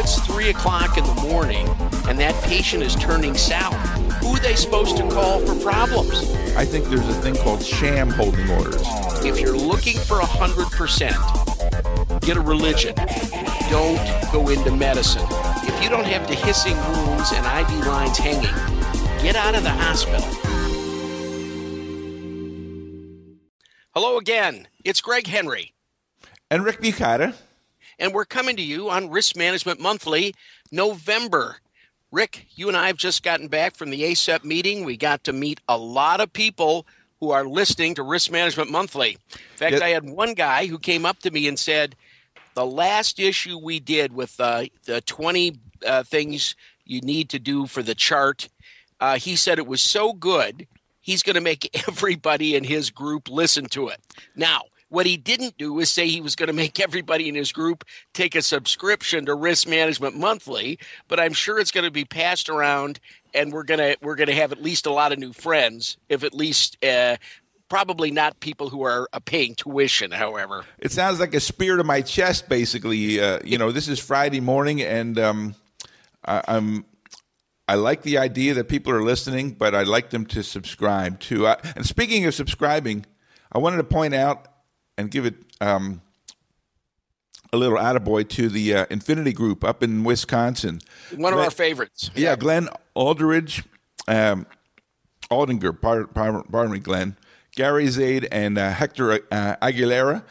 it's 3 o'clock in the morning and that patient is turning south, who are they supposed to call for problems? I think there's a thing called sham holding orders. If you're looking for 100%, get a religion. Don't go into medicine. If you don't have dehiscing wounds and IV lines hanging, get out of the hospital. Hello again. It's Greg Henry. And Rick Bukata. And we're coming to you on Risk Management Monthly, November. Rick, you and I have just gotten back from the ACEP meeting. We got to meet a lot of people who are listening to Risk Management Monthly. In fact, yep. I had one guy who came up to me and said, The last issue we did with uh, the 20 uh, things you need to do for the chart, uh, he said it was so good, he's going to make everybody in his group listen to it. Now, what he didn't do is say he was going to make everybody in his group take a subscription to Risk Management Monthly, but I'm sure it's going to be passed around and we're going to we're to have at least a lot of new friends if at least uh, probably not people who are paying tuition however it sounds like a spear to my chest basically uh, you know this is friday morning and um, I, i'm I like the idea that people are listening, but I'd like them to subscribe too. Uh, and speaking of subscribing, I wanted to point out and give it um, a little attaboy to the uh, Infinity Group up in Wisconsin. One of our favorites. Yeah, Glenn Aldridge, um, Aldinger, pardon, pardon, me, Glenn, Gary Zaid, and uh, Hector uh, Aguilera.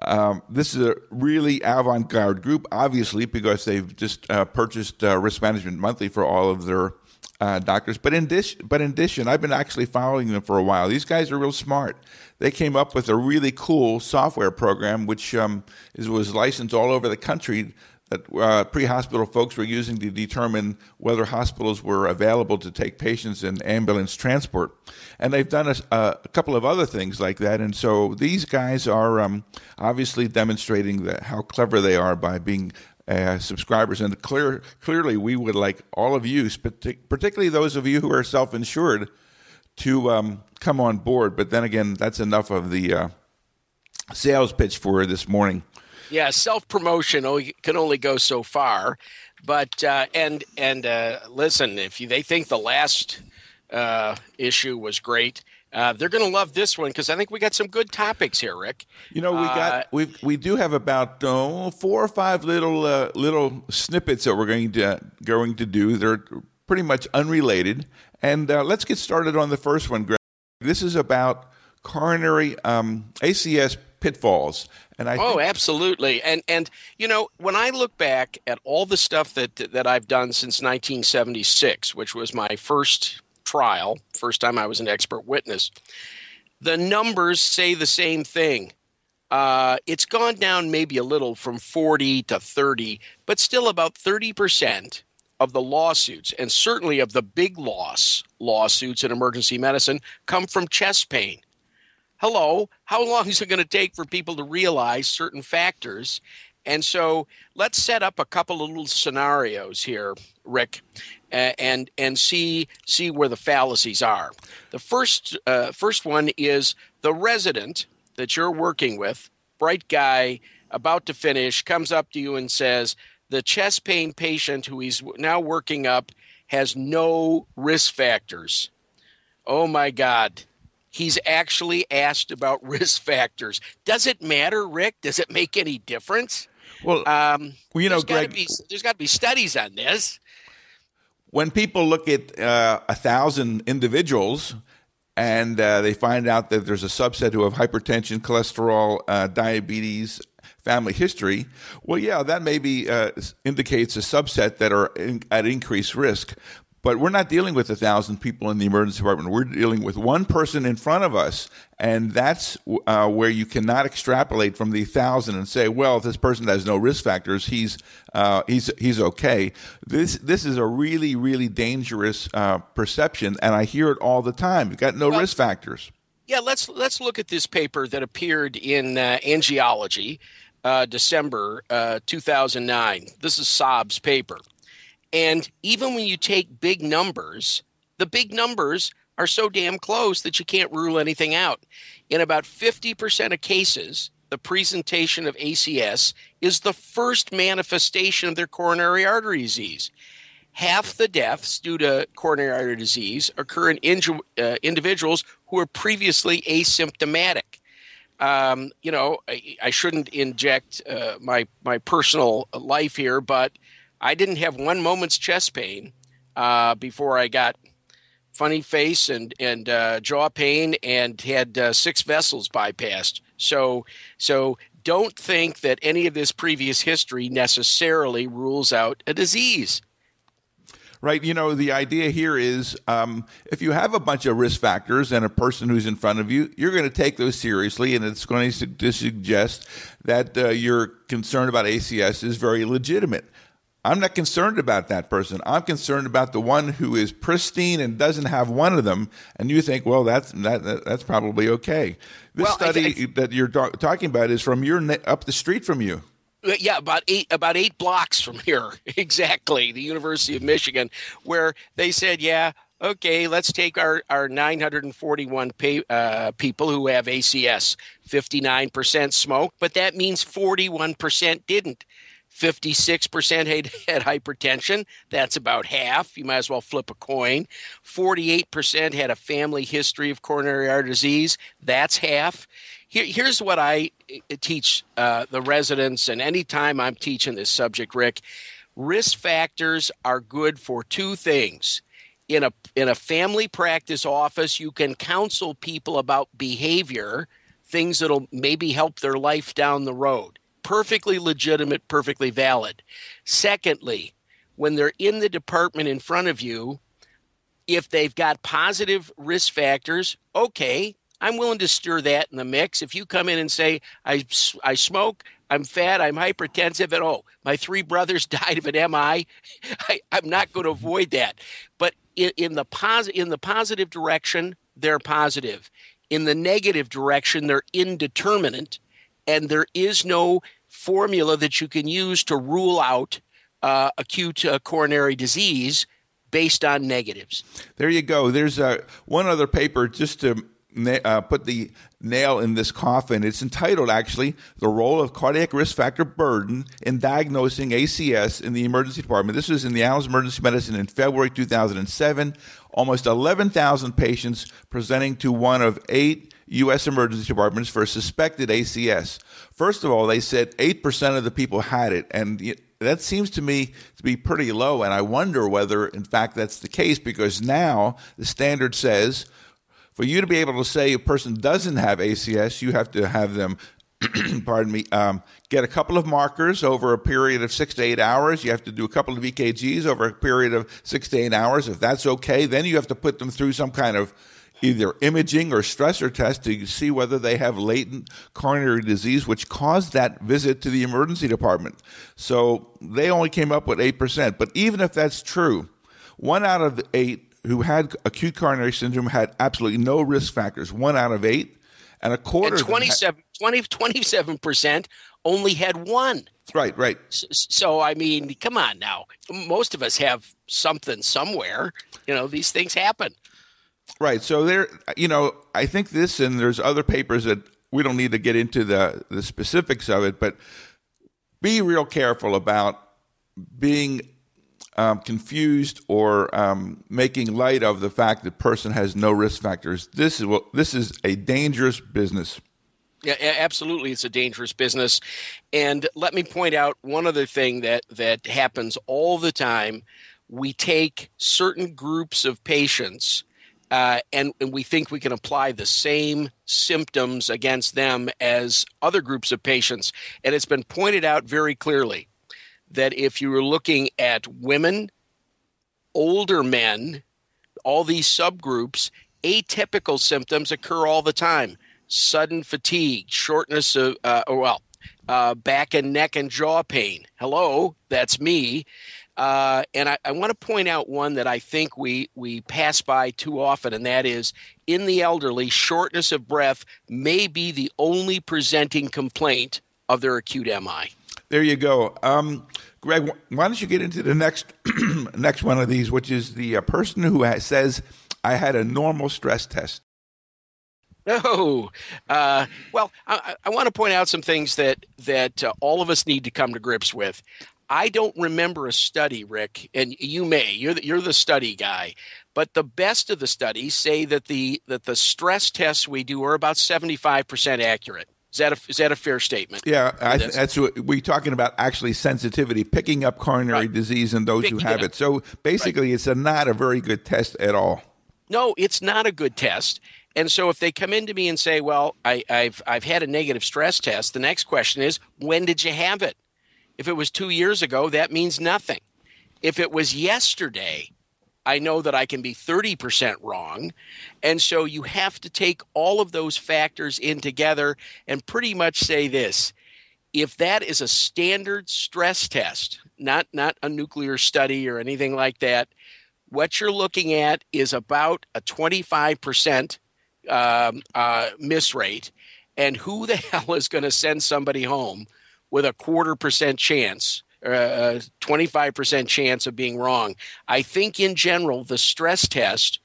Um, this is a really avant garde group, obviously, because they've just uh, purchased uh, Risk Management Monthly for all of their uh, doctors. But in, addition, but in addition, I've been actually following them for a while. These guys are real smart they came up with a really cool software program which um, is, was licensed all over the country that uh, pre-hospital folks were using to determine whether hospitals were available to take patients in ambulance transport. And they've done a, a couple of other things like that. And so these guys are um, obviously demonstrating that how clever they are by being uh, subscribers. And clear, clearly, we would like all of you, particularly those of you who are self-insured, to um, come on board. But then again, that's enough of the uh, sales pitch for this morning. Yeah, self promotion can only go so far. But uh, and and uh, listen, if you, they think the last uh, issue was great, uh, they're going to love this one because I think we got some good topics here, Rick. You know, we got uh, we we do have about oh, four or five little uh, little snippets that we're going to going to do. They're pretty much unrelated, and uh, let's get started on the first one, Greg. This is about coronary um, ACS pitfalls. And I oh, think- absolutely. And and you know, when I look back at all the stuff that that I've done since 1976, which was my first trial, first time I was an expert witness, the numbers say the same thing. Uh, it's gone down maybe a little from 40 to 30, but still about 30 percent of the lawsuits, and certainly of the big loss lawsuits in emergency medicine, come from chest pain. Hello, how long is it going to take for people to realize certain factors? And so let's set up a couple of little scenarios here, Rick, and and see see where the fallacies are. The first uh, first one is the resident that you're working with, bright guy, about to finish, comes up to you and says, the chest pain patient who he's now working up has no risk factors. Oh my God. He's actually asked about risk factors. Does it matter, Rick? Does it make any difference? Well, um, well you know, Greg, be, there's got to be studies on this. When people look at uh, a thousand individuals and uh, they find out that there's a subset who have hypertension, cholesterol, uh, diabetes, family history, well, yeah, that maybe uh, indicates a subset that are in, at increased risk. But we're not dealing with a thousand people in the emergency department. We're dealing with one person in front of us, and that's uh, where you cannot extrapolate from the thousand and say, "Well, if this person has no risk factors, he's uh, he's he's okay." This this is a really really dangerous uh, perception, and I hear it all the time. You've got no well, risk factors. Yeah, let's let's look at this paper that appeared in uh, Angiology uh, December uh, 2009. This is Saab's paper. And even when you take big numbers, the big numbers are so damn close that you can't rule anything out. In about 50% of cases, the presentation of ACS is the first manifestation of their coronary artery disease. Half the deaths due to coronary artery disease occur in inju- uh, individuals who were previously asymptomatic. Um, you know, I, I shouldn't inject uh, my my personal life here, but I didn't have one moment's chest pain uh, before I got funny face and and uh, jaw pain and had uh, six vessels bypassed. So so don't think that any of this previous history necessarily rules out a disease right? You know, the idea here is um, if you have a bunch of risk factors and a person who's in front of you, you're going to take those seriously, and it's going to suggest that uh, your concern about ACS is very legitimate. I'm not concerned about that person. I'm concerned about the one who is pristine and doesn't have one of them. And you think, well, that's that, that's probably okay. This well, study I, I, that you're talking about is from your up the street from you. Uh, yeah, about eight about eight blocks from here, exactly, the University of Michigan, where they said, yeah, okay, let's take our our 941 pay, uh, people who have ACS, 59% smoke, but that means 41% didn't. 56% had, had hypertension. That's about half. You might as well flip a coin. 48% had a family history of coronary artery disease. That's half. Here, here's what I uh, teach uh, the residents, and anytime I'm teaching this subject, Rick, risk factors are good for two things. In a in a family practice office, you can counsel people about behavior, things that'll maybe help their life down the road. Perfectly legitimate, perfectly valid. Secondly, when they're in the department in front of you, if they've got positive risk factors, okay, I'm willing to stir that in the mix. If you come in and say, I, I smoke, I'm fat, I'm hypertensive, and oh, my three brothers died of an MI, I, am not going to mm-hmm. avoid that. But in, in, the pos- in the positive direction, they're positive. In the negative direction, they're indeterminate, and there is no formula that you can use to rule out uh, acute uh, coronary disease based on negatives. There you go. There's uh, one other paper just to uh, put the nail in this coffin. It's entitled, actually, The Role of Cardiac Risk Factor Burden in Diagnosing ACS in the Emergency Department. This was in the Annals of Emergency Medicine in February 2007. Almost 11,000 patients presenting to one of eight U.S. emergency departments for suspected ACS. First of all, they said 8% of the people had it. And that seems to me to be pretty low. And I wonder whether, in fact, that's the case because now the standard says for you to be able to say a person doesn't have ACS, you have to have them, pardon me, um, get a couple of markers over a period of six to eight hours. You have to do a couple of EKGs over a period of six to eight hours. If that's okay, then you have to put them through some kind of either imaging or stressor test to see whether they have latent coronary disease, which caused that visit to the emergency department. So they only came up with 8%. But even if that's true, one out of eight who had acute coronary syndrome had absolutely no risk factors, one out of eight. And a quarter. And 27, had, 20, 27% only had one. Right, right. So, so, I mean, come on now. Most of us have something somewhere. You know, these things happen. Right. So there, you know, I think this, and there's other papers that we don't need to get into the the specifics of it, but be real careful about being um, confused or um, making light of the fact that person has no risk factors. This is well, this is a dangerous business. Yeah, absolutely, it's a dangerous business. And let me point out one other thing that that happens all the time. We take certain groups of patients. Uh, and, and we think we can apply the same symptoms against them as other groups of patients. And it's been pointed out very clearly that if you were looking at women, older men, all these subgroups, atypical symptoms occur all the time sudden fatigue, shortness of, uh, well, uh, back and neck and jaw pain. Hello, that's me. Uh, and I, I want to point out one that I think we, we pass by too often, and that is in the elderly, shortness of breath may be the only presenting complaint of their acute MI. There you go. Um, Greg, why don't you get into the next next one of these, which is the uh, person who has, says, "I had a normal stress test." Oh, uh, well, I, I want to point out some things that that uh, all of us need to come to grips with. I don't remember a study, Rick, and you may. You're the, you're the study guy, but the best of the studies say that the that the stress tests we do are about seventy five percent accurate. Is that a, is that a fair statement? Yeah, I, that's what we're talking about. Actually, sensitivity, picking up coronary right. disease in those who have it. So basically, right. it's a, not a very good test at all. No, it's not a good test. And so, if they come into me and say, "Well, I, I've I've had a negative stress test," the next question is, "When did you have it?" If it was two years ago, that means nothing. If it was yesterday, I know that I can be 30% wrong. And so you have to take all of those factors in together and pretty much say this if that is a standard stress test, not, not a nuclear study or anything like that, what you're looking at is about a 25% um, uh, miss rate. And who the hell is going to send somebody home with a quarter percent chance, uh, a 25% chance of being wrong. I think in general, the stress test,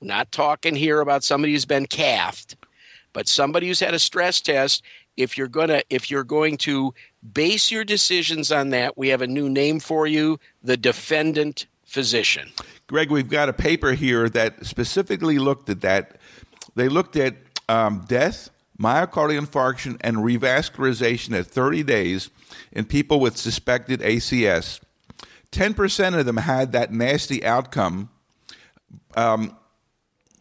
not talking here about somebody who's been cathed, but somebody who's had a stress test, if you're gonna if you're going to base your decisions on that, we have a new name for you, the defendant physician. Greg, we've got a paper here that specifically looked at that. They looked at um, death, myocardial infarction and revascularization at 30 days in people with suspected ACS. 10% of them had that nasty outcome um,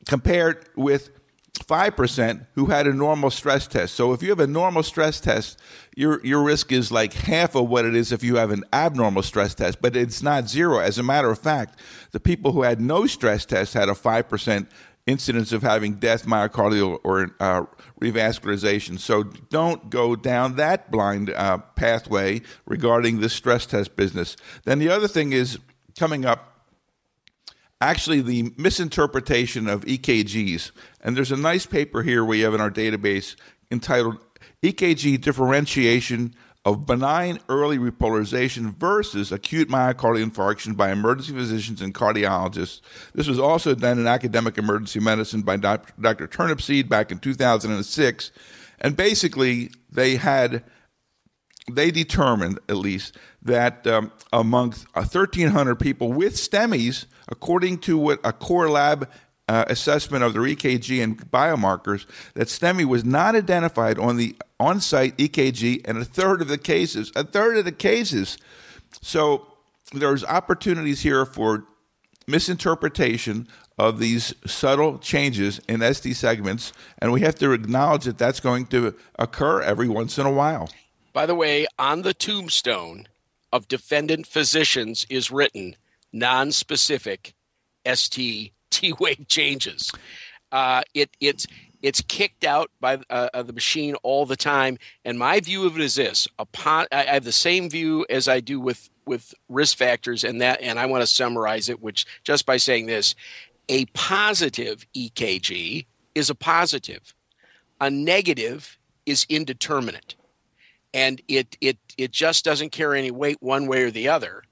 compared with 5% who had a normal stress test. So if you have a normal stress test, your your risk is like half of what it is if you have an abnormal stress test, but it's not zero. As a matter of fact, the people who had no stress test had a 5% incidence of having death, myocardial, or uh, revascularization. So don't go down that blind uh, pathway regarding the stress test business. Then the other thing is coming up actually the misinterpretation of EKGs. And there's a nice paper here we have in our database entitled EKG Differentiation of benign early repolarization versus acute myocardial infarction by emergency physicians and cardiologists. This was also done in academic emergency medicine by Dr. Turnipseed back in 2006. And basically, they had, they determined at least that um, amongst 1,300 people with STEMIs, according to what a core lab uh, assessment of their EKG and biomarkers that STEMI was not identified on the on site EKG in a third of the cases. A third of the cases. So there's opportunities here for misinterpretation of these subtle changes in ST segments, and we have to acknowledge that that's going to occur every once in a while. By the way, on the tombstone of defendant physicians is written non specific ST T wave changes. Uh, it it's it's kicked out by uh, the machine all the time. And my view of it is this: upon I have the same view as I do with with risk factors, and that and I want to summarize it, which just by saying this: a positive EKG is a positive, a negative is indeterminate, and it it it just doesn't carry any weight one way or the other.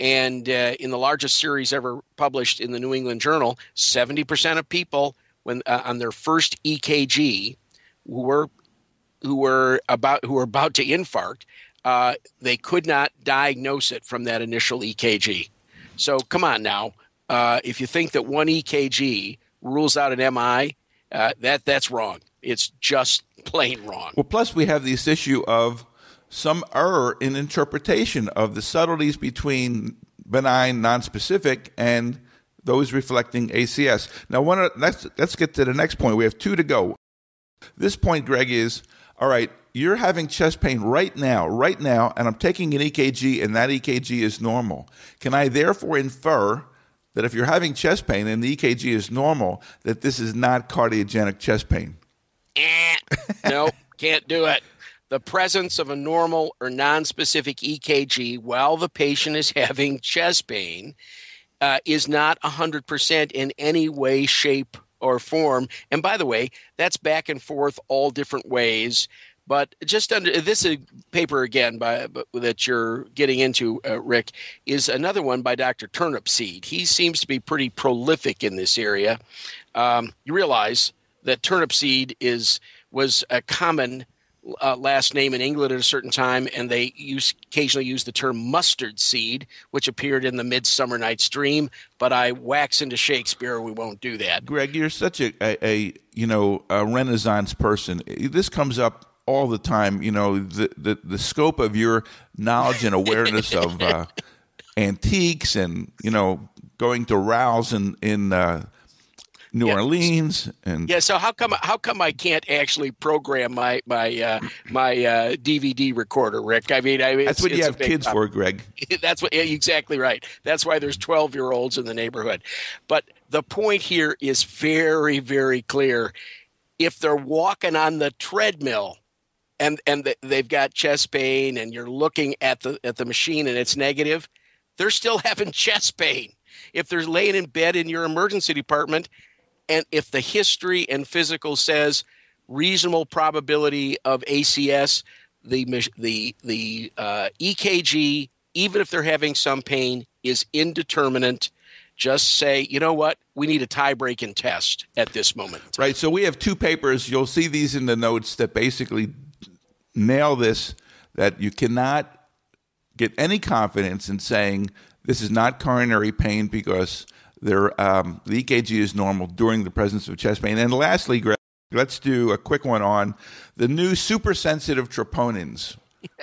And uh, in the largest series ever published in the New England Journal, 70% of people when uh, on their first EKG who were who were about who were about to infarct, uh, they could not diagnose it from that initial EKG. So come on now, uh, if you think that one EKG rules out an MI, uh, that that's wrong. It's just plain wrong. Well, plus we have this issue of some error in interpretation of the subtleties between benign, nonspecific, and those reflecting ACS. Now, one let's let's get to the next point. We have two to go. This point, Greg, is all right. You're having chest pain right now, right now, and I'm taking an EKG, and that EKG is normal. Can I therefore infer that if you're having chest pain and the EKG is normal, that this is not cardiogenic chest pain? Eh, nope, can't do it the presence of a normal or non-specific EKG while the patient is having chest pain uh, is not 100% in any way, shape, or form. And by the way, that's back and forth all different ways. But just under this paper again by, that you're getting into, uh, Rick, is another one by Dr. Turnipseed. He seems to be pretty prolific in this area. Um, you realize that turnip seed is was a common uh, last name in England at a certain time, and they use, occasionally use the term mustard seed, which appeared in the Midsummer Night's Dream. But I wax into Shakespeare; we won't do that. Greg, you're such a, a, a you know a Renaissance person. This comes up all the time. You know the the, the scope of your knowledge and awareness of uh, antiques, and you know going to rows in in uh, New yeah. Orleans and yeah. So how come how come I can't actually program my my uh, my uh, DVD recorder, Rick? I mean, I mean that's what you have kids problem. for, Greg. that's what yeah, exactly right. That's why there's twelve year olds in the neighborhood. But the point here is very very clear. If they're walking on the treadmill, and and they've got chest pain, and you're looking at the at the machine and it's negative, they're still having chest pain. If they're laying in bed in your emergency department, and if the history and physical says reasonable probability of ACS, the the the uh, EKG, even if they're having some pain, is indeterminate. Just say, you know what, we need a tie breaking test at this moment. Right. So we have two papers. You'll see these in the notes that basically nail this that you cannot get any confidence in saying this is not coronary pain because um, the EKG is normal during the presence of chest pain. And lastly, Greg, let's do a quick one on the new super sensitive troponins.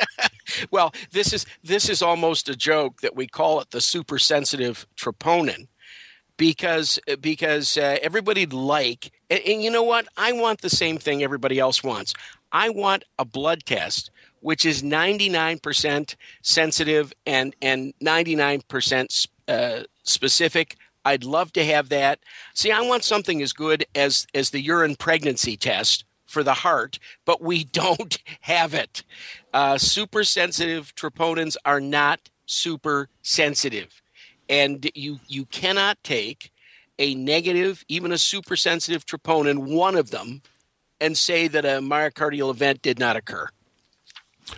well, this is this is almost a joke that we call it the super sensitive troponin because because uh, everybody'd like and, and, you know what I want the same thing everybody else wants. I want a blood test which is 99% sensitive and and 99% uh, specific I'd love to have that. See, I want something as good as as the urine pregnancy test for the heart, but we don't have it. Uh, super sensitive troponins are not super sensitive, and you you cannot take a negative, even a super sensitive troponin, one of them, and say that a myocardial event did not occur.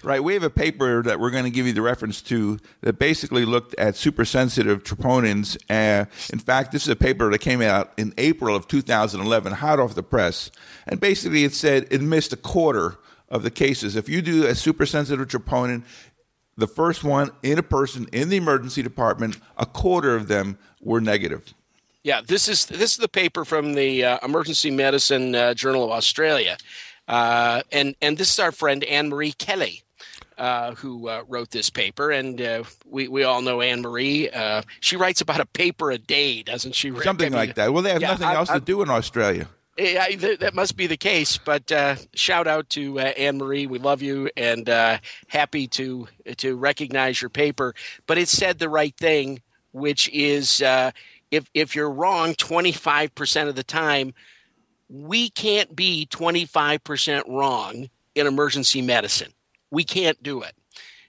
Right. We have a paper that we're going to give you the reference to that basically looked at supersensitive troponins. Uh, in fact, this is a paper that came out in April of 2011, hot off the press. And basically, it said it missed a quarter of the cases. If you do a supersensitive troponin, the first one in a person in the emergency department, a quarter of them were negative. Yeah, this is this is the paper from the uh, Emergency Medicine uh, Journal of Australia. Uh, and and this is our friend Anne-Maree Kelly. Uh, who uh, wrote this paper, and uh, we we all know Anne-Maree. Uh, she writes about a paper a day, doesn't she? Rick? Something I mean, like that. Well, they have yeah, nothing I, else I, to do in Australia. Yeah, that must be the case. But uh, shout out to Anne-Maree. We love you and happy to to recognize your paper. But it said the right thing, which is if if you're wrong 25 percent of the time we can't be 25% wrong in emergency medicine. We can't do it.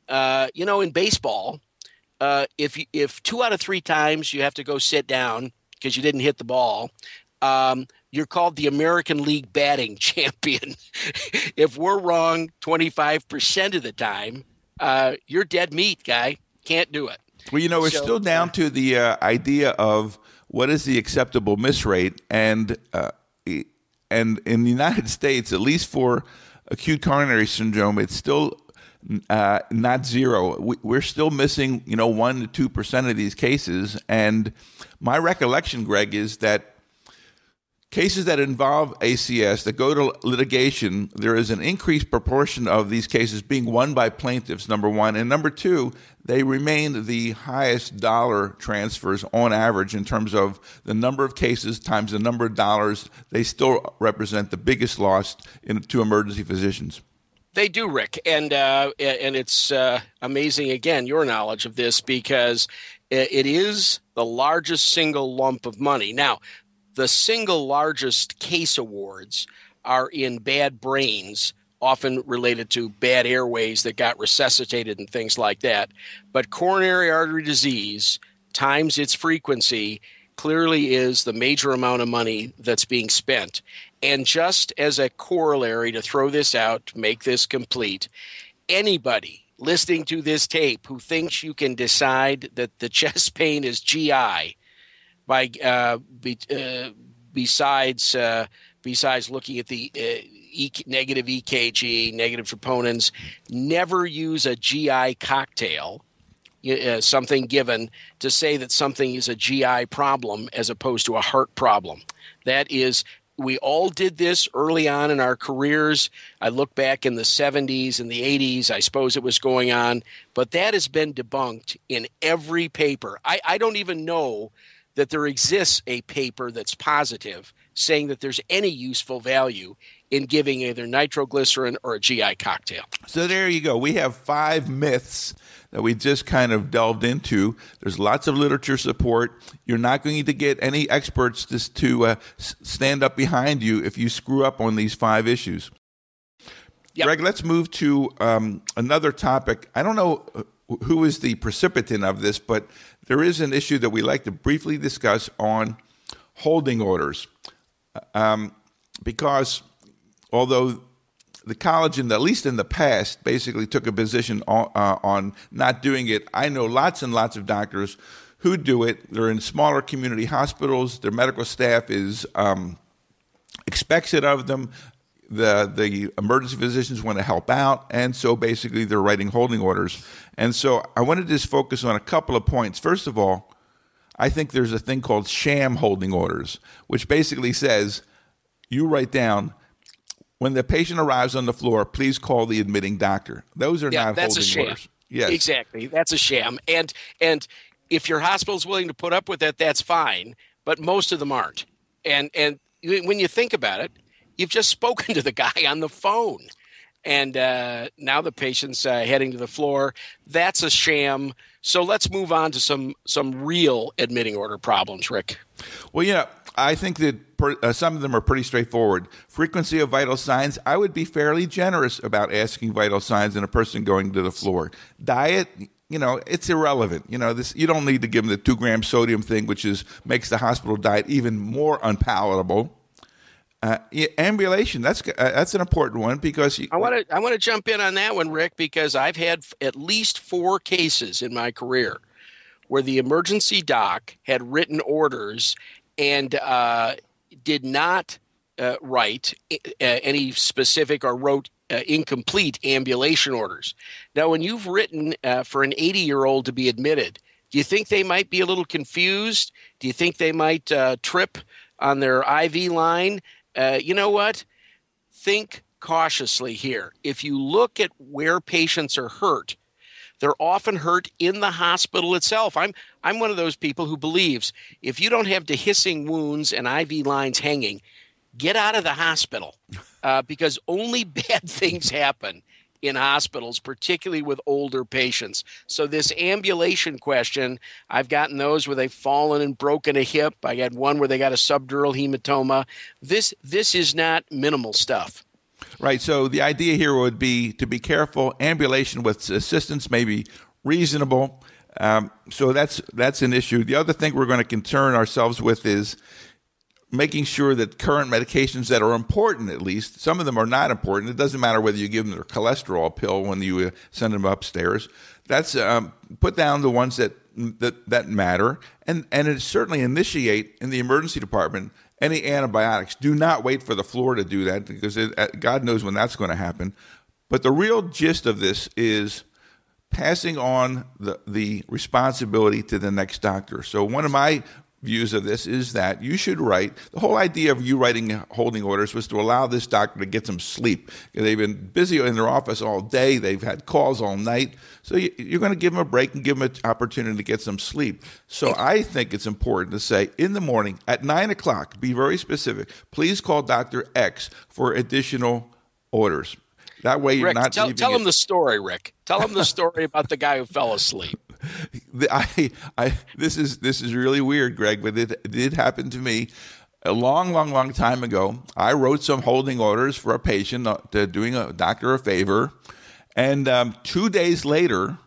Uh, you know, in baseball, uh, if if two out of three times you have to go sit down because you didn't hit the ball, um, you're called the American League batting champion. if we're wrong 25% of the time, uh, you're dead meat, guy. Can't do it. Well, you know, we're so, still down to the uh, idea of what is the acceptable miss rate, and uh, and in the United States, at least for acute coronary syndrome, it's still uh, not zero. We, are still missing, you know, one to two percent of these cases. And my recollection, Greg, is that cases that involve ACS that go to litigation, there is an increased proportion of these cases being won by plaintiffs. Number one, and number two, they remain the highest dollar transfers on average in terms of the number of cases times the number of dollars. They still represent the biggest loss in, to emergency physicians. They do, Rick, and uh, and it's uh, amazing again your knowledge of this because it is the largest single lump of money. Now, the single largest case awards are in bad brains often related to bad airways that got resuscitated and things like that. But coronary artery disease times its frequency clearly is the major amount of money that's being spent. And just as a corollary to throw this out, make this complete, anybody listening to this tape who thinks you can decide that the chest pain is GI by uh, be, uh, besides uh, besides looking at the uh, e- negative EKG, negative troponins. Never use a GI cocktail, uh, something given, to say that something is a GI problem as opposed to a heart problem. That is we all did this early on in our careers. I look back in the 70s and the 80s, I suppose it was going on, but that has been debunked in every paper. I, I don't even know that there exists a paper that's positive saying that there's any useful value in giving either nitroglycerin or a GI cocktail. So there you go. We have five myths that we just kind of delved into. There's lots of literature support. You're not going to get any experts just to uh, stand up behind you if you screw up on these five issues. Yep. Greg, let's move to um, another topic. I don't know uh, who is the precipitant of this, but there is an issue that we like to briefly discuss on holding orders. Um, because although the college, in the, at least in the past, basically took a position on, uh, on not doing it. I know lots and lots of doctors who do it. They're in smaller community hospitals. Their medical staff is um, expects it of them. The the emergency physicians want to help out, and so basically they're writing holding orders. And so I wanted to just focus on a couple of points. First of all, I think there's a thing called sham holding orders, which basically says you write down when the patient arrives on the floor, please call the admitting doctor. Those are yeah, not that's holding a sham. orders. Yes. Exactly. That's a sham. And and if your hospital is willing to put up with it, that's fine. But most of them aren't. And and when you think about it, you've just spoken to the guy on the phone, and uh, now the patient's uh, heading to the floor. That's a sham. So let's move on to some some real admitting order problems, Rick. Well, yeah, I think that per, uh, some of them are pretty straightforward. Frequency of vital signs, I would be fairly generous about asking vital signs in a person going to the floor. Diet, you know, it's irrelevant. You know, this you don't need to give them the two gram sodium thing, which is makes the hospital diet even more unpalatable. Uh, ambulation that's uh, that's an important one because you, I want to I want to jump in on that one, Rick, because I've had at least four cases in my career where the emergency doc had written orders and uh, did not uh, write uh, any specific or wrote uh, incomplete ambulation orders. Now, when you've written uh, for an 80 year old to be admitted, do you think they might be a little confused? Do you think they might trip on their IV line? You know what? Think cautiously here. If you look at where patients are hurt, they're often hurt in the hospital itself. I'm I'm one of those people who believes if you don't have dehiscing wounds and IV lines hanging, get out of the hospital uh, because only bad things happen in hospitals, particularly with older patients. So this ambulation question, I've gotten those where they've fallen and broken a hip. I had one where they got a subdural hematoma. This this is not minimal stuff. Right. So the idea here would be to be careful. Ambulation with assistance may be reasonable. Um, so that's that's an issue. The other thing we're going to concern ourselves with is making sure that current medications that are important, at least some of them are not important. It doesn't matter whether you give them their cholesterol pill when you uh, send them upstairs. That's um, put down the ones that that that matter, and and certainly initiate in the emergency department any antibiotics. Do not wait for the floor to do that because it, uh, God knows when that's going to happen. But the real gist of this is passing on the, the responsibility to the next doctor. So, one of my views of this is that you should write the whole idea of you writing holding orders was to allow this doctor to get some sleep. They've been busy in their office all day. They've had calls all night. So you, are going to give them a break and give them an opportunity to get some sleep. So i think it's important to say in the morning at 9 o'clock be very specific. Please call dr x for additional orders. That way you're Rick, not tell, tell him the story rick. Tell him the story about the guy who fell asleep I, I, this is this is really weird, Greg, but it, did happen to me a long, long, long time ago. I wrote some holding orders for a patient, uh, doing a doctor a favor, and um, two days later,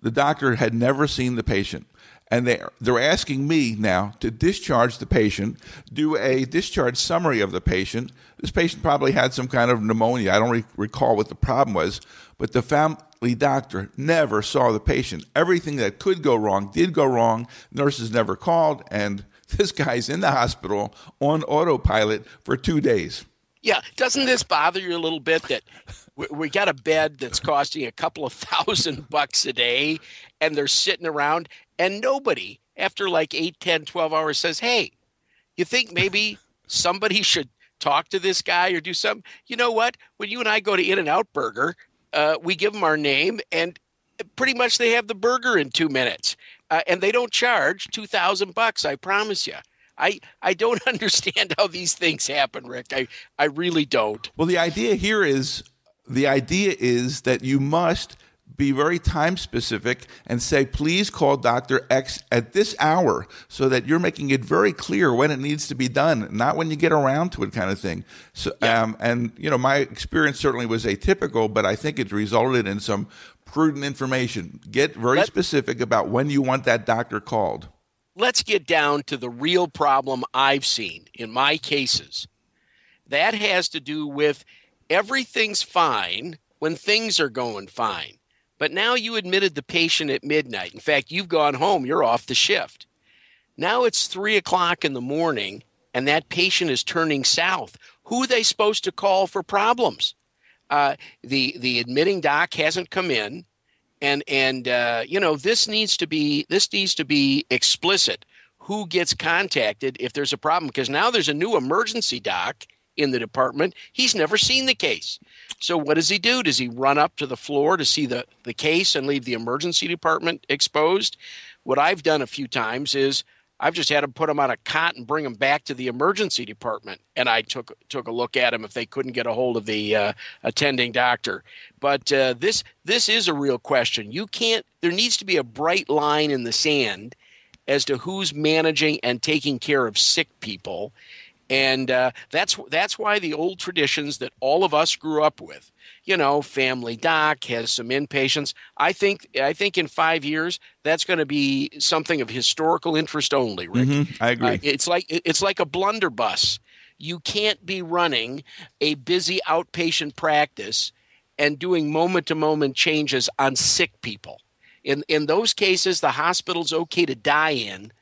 the doctor had never seen the patient. And they, they're asking me now to discharge the patient, do a discharge summary of the patient. This patient probably had some kind of pneumonia. I don't re- recall what the problem was, but the fam- doctor never saw the patient. Everything that could go wrong did go wrong. Nurses never called, and This guy's in the hospital on autopilot for two days. Yeah, doesn't this bother you a little bit that we got a bed that's costing a couple of thousand bucks a day and they're sitting around and nobody after like 8, 10, 12 hours says, "Hey, you think maybe somebody should talk to this guy or do something?" You know what? When you and I go to In-N-Out Burger, uh, we give them our name and pretty much they have the burger in 2 minutes. Uh, and they don't charge 2000 bucks, I promise you. I, I don't understand how these things happen, Rick. I, I really don't. Well, the idea here is the idea is that you must be very time specific and say, please call Dr. X at this hour so that you're making it very clear when it needs to be done, not when you get around to it kind of thing. So, yeah. um, and, you know, my experience certainly was atypical, but I think it resulted in some prudent information. Get very Let, specific about when you want that doctor called let's get down to the real problem I've seen in my cases. That has to do with everything's fine when things are going fine. But now you admitted the patient at midnight. In fact, you've gone home, you're off the shift. Now it's three o'clock in the morning and that patient is turning south. Who are they supposed to call for problems? Uh, the the admitting doc hasn't come in and and uh, you know this needs to be this needs to be explicit who gets contacted if there's a problem because now there's a new emergency doc in the department he's never seen the case so what does he do does he run up to the floor to see the, the case and leave the emergency department exposed what i've done a few times is I've just had to put them on a cot and bring them back to the emergency department. And I took took a look at them if they couldn't get a hold of the uh, attending doctor. But uh, this this is a real question. You can't. There needs to be a bright line in the sand as to who's managing and taking care of sick people, and uh, that's that's why the old traditions that all of us grew up with you know, family doc has some inpatients. I think I think in five years that's going to be something of historical interest only. Rick, mm-hmm. I agree. Uh, it's like it's like a blunderbuss. You can't be running a busy outpatient practice and doing moment to moment changes on sick people. In in those cases, the hospital's okay to die in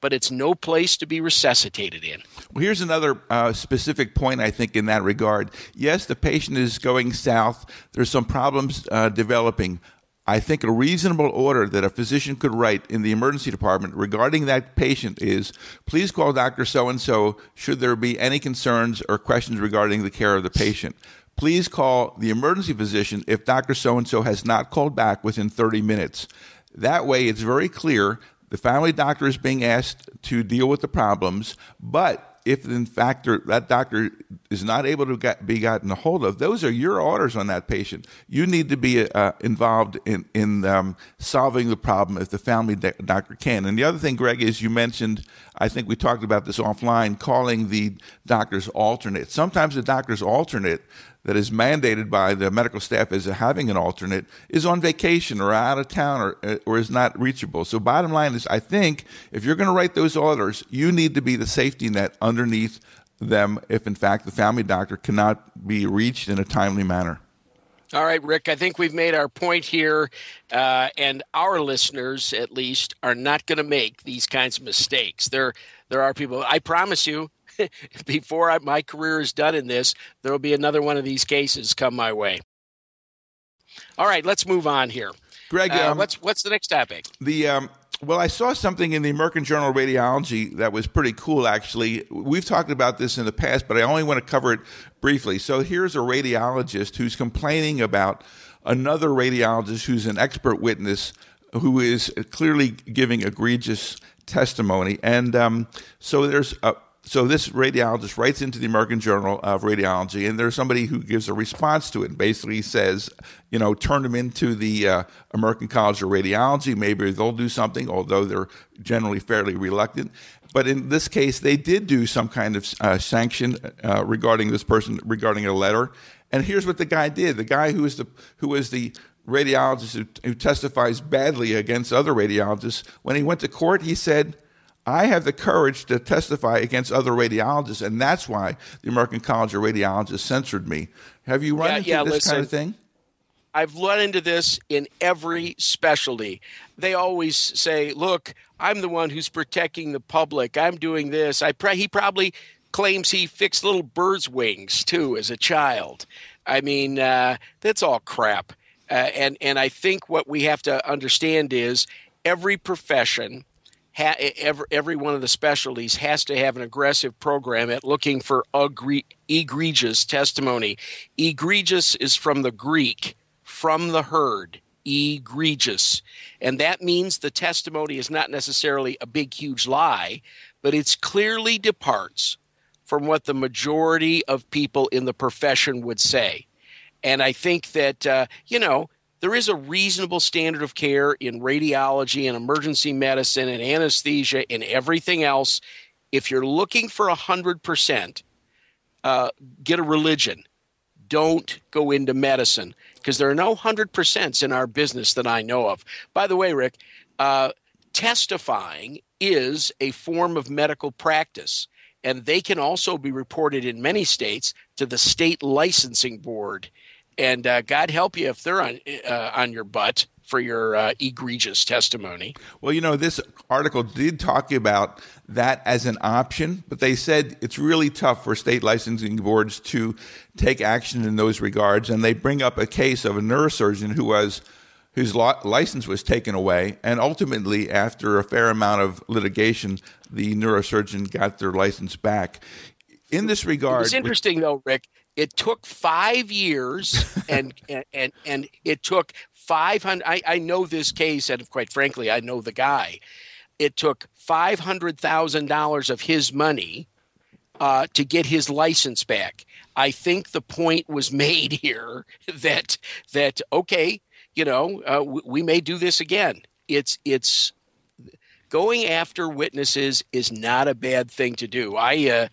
but it's no place to be resuscitated in. Well, here's another uh, specific point, I think, in that regard. Yes, the patient is going south, there's some problems uh, developing. I think a reasonable order that a physician could write in the emergency department regarding that patient is please call Dr. So and so should there be any concerns or questions regarding the care of the patient. Please call the emergency physician if Dr. So and so has not called back within 30 minutes. That way, it's very clear the family doctor is being asked to deal with the problems, but if in fact that doctor is not able to get, be gotten a hold of, those are your orders on that patient. You need to be uh, involved in in um, solving the problem if the family doctor can. And the other thing, Greg, is you mentioned. I think we talked about this offline. Calling the doctor's alternate. Sometimes the doctor's alternate that is mandated by the medical staff as having an alternate is on vacation or out of town or, or is not reachable. So, bottom line is, I think if you're going to write those orders, you need to be the safety net underneath them if, in fact, the family doctor cannot be reached in a timely manner. All right, Rick, I think we've made our point here, uh, and our listeners, at least, are not going to make these kinds of mistakes. There, there are people, I promise you, before I, my career is done in this, there will be another one of these cases come my way. All right, let's move on here. Greg, uh, um, what's what's the next topic? The um, well, I saw something in the American Journal of Radiology that was pretty cool. Actually, we've talked about this in the past, but I only want to cover it briefly. So here's a radiologist who's complaining about another radiologist who's an expert witness who is clearly giving egregious testimony, and um, so there's a so this radiologist writes into the American Journal of Radiology, and there's somebody who gives a response to it. and Basically, says, you know, turn them into the uh, American College of Radiology. Maybe they'll do something, although they're generally fairly reluctant. But in this case, they did do some kind of uh, sanction uh, regarding this person, regarding a letter. And here's what the guy did: the guy who is the who was the radiologist who, who testifies badly against other radiologists, when he went to court, he said I have the courage to testify against other radiologists, and that's why the American College of Radiologists censored me. Have you run yeah, into yeah, this listen, kind of thing? I've run into this in every specialty. They always say, "Look, I'm the one who's protecting the public. I'm doing this." I he probably claims he fixed little birds' wings too as a child. I mean, uh, that's all crap. Uh, and and I think what we have to understand is every profession, ha- every every one of the specialties has to have an aggressive program at looking for agre- egregious testimony. Egregious is from the Greek, from the herd. Egregious. And that means the testimony is not necessarily a big, huge lie, but it clearly departs from what the majority of people in the profession would say. And I think that, uh, you know, there is a reasonable standard of care in radiology and emergency medicine and anesthesia and everything else. If you're looking for 100%, uh, get a religion. Don't go into medicine because there are no 100% in our business that I know of. By the way, Rick, uh, testifying is a form of medical practice and they can also be reported in many states to the state licensing board. And uh, God help you if they're on uh, on your butt for your uh, egregious testimony. Well, you know, this article did talk about that as an option, but they said it's really tough for state licensing boards to take action in those regards. And they bring up a case of a neurosurgeon who was whose license was taken away. And ultimately, after a fair amount of litigation, the neurosurgeon got their license back. In this regard, it's interesting though, Rick. It took five years, and, and and and it took five hundred. I, I know this case, and quite frankly, I know the guy. It took five hundred thousand dollars of his money uh, to get his license back. I think the point was made here that that okay, you know, uh, we, we may do this again. It's it's going after witnesses is not a bad thing to do. I uh,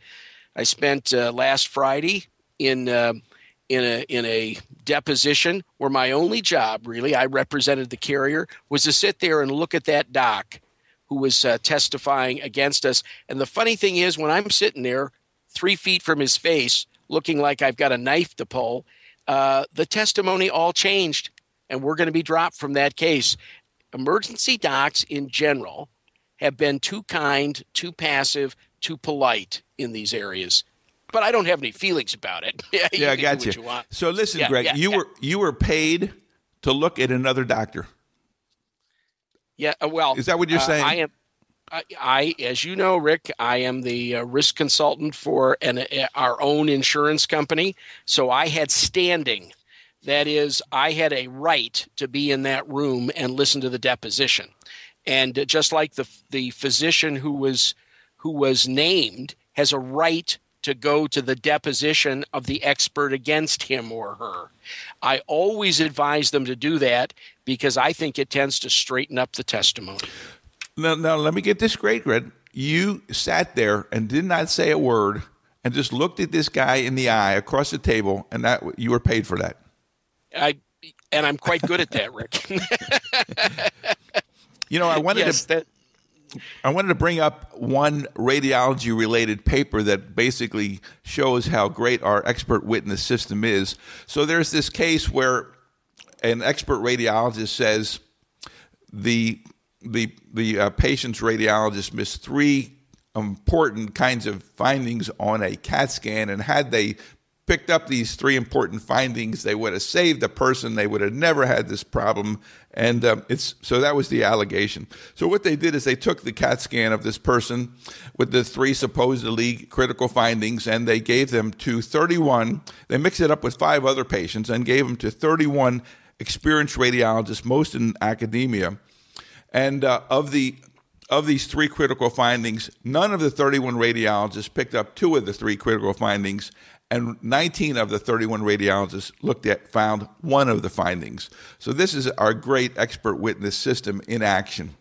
I spent uh, last Friday in uh, in a in a deposition where my only job really I represented the carrier was to sit there and look at that doc who was uh, testifying against us. And the funny thing is, when I'm sitting there three feet from his face, looking like I've got a knife to pull, uh, the testimony all changed and we're going to be dropped from that case. Emergency docs in general have been too kind, too passive, too polite in these areas. But I don't have any feelings about it. yeah, yeah I got you. you so listen, yeah, Greg, yeah, you were you were paid to look at another doctor. Yeah, uh, well, is that what you're uh, saying? I am. I, I, as you know, Rick, I am the uh, risk consultant for an, uh, our own insurance company. So I had standing that is, I had a right to be in that room and listen to the deposition. And just like the the physician who was who was named has a right to go to the deposition of the expert against him or her. I always advise them to do that because I think it tends to straighten up the testimony. Now, now let me get this straight, Red. You sat there and did not say a word and just looked at this guy in the eye across the table, and that you were paid for that. I and I'm quite good at that, Rick. you know, I wanted yes, to. That, I wanted to bring up one radiology related paper that basically shows how great our expert witness system is. So there's this case where an expert radiologist says the the the uh, patient's radiologist missed three important kinds of findings on a CAT scan, and had they picked up these three important findings, they would have saved the person. They would have never had this problem. And um, it's so that was the allegation. So what they did is they took the CAT scan of this person with the three supposedly critical findings, and they gave them to 31. They mixed it up with five other patients and gave them to 31 experienced radiologists, most in academia. And uh, of the of these three critical findings, none of the 31 radiologists picked up two of the three critical findings, and 19 of the 31 radiologists looked at found one of the findings. So this is our great expert witness system in action.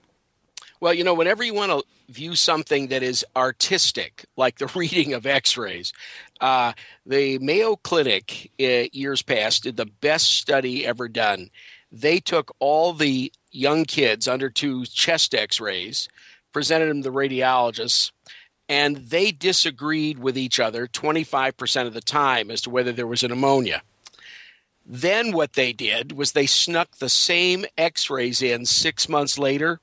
Well, you know, whenever you want to view something that is artistic, like the reading of X-rays, uh, the Mayo Clinic uh, years past did the best study ever done. They took all the young kids under two chest X-rays, presented them to the radiologists, and they disagreed with each other 25% of the time as to whether there was an pneumonia. Then what they did was they snuck the same x rays in six months later,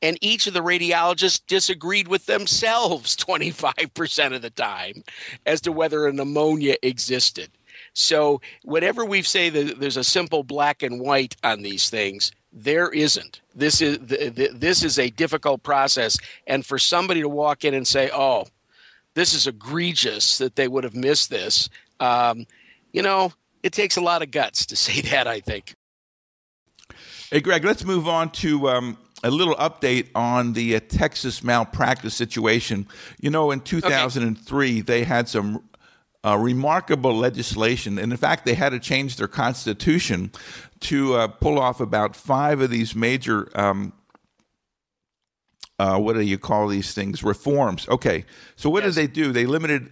and each of the radiologists disagreed with themselves 25% of the time as to whether a pneumonia existed. So, whenever we say that there's a simple black and white on these things, there isn't. This is this is a difficult process, and for somebody to walk in and say, "Oh, this is egregious that they would have missed this," um, you know, it takes a lot of guts to say that. I think. Hey, Greg, let's move on to um, a little update on the uh, Texas malpractice situation. You know, in 2003, okay. they had some uh, remarkable legislation. And in fact, they had to change their constitution to uh, pull off about five of these major. Um, uh, what do you call these things? Reforms. Okay. So, what yes. did they do? They limited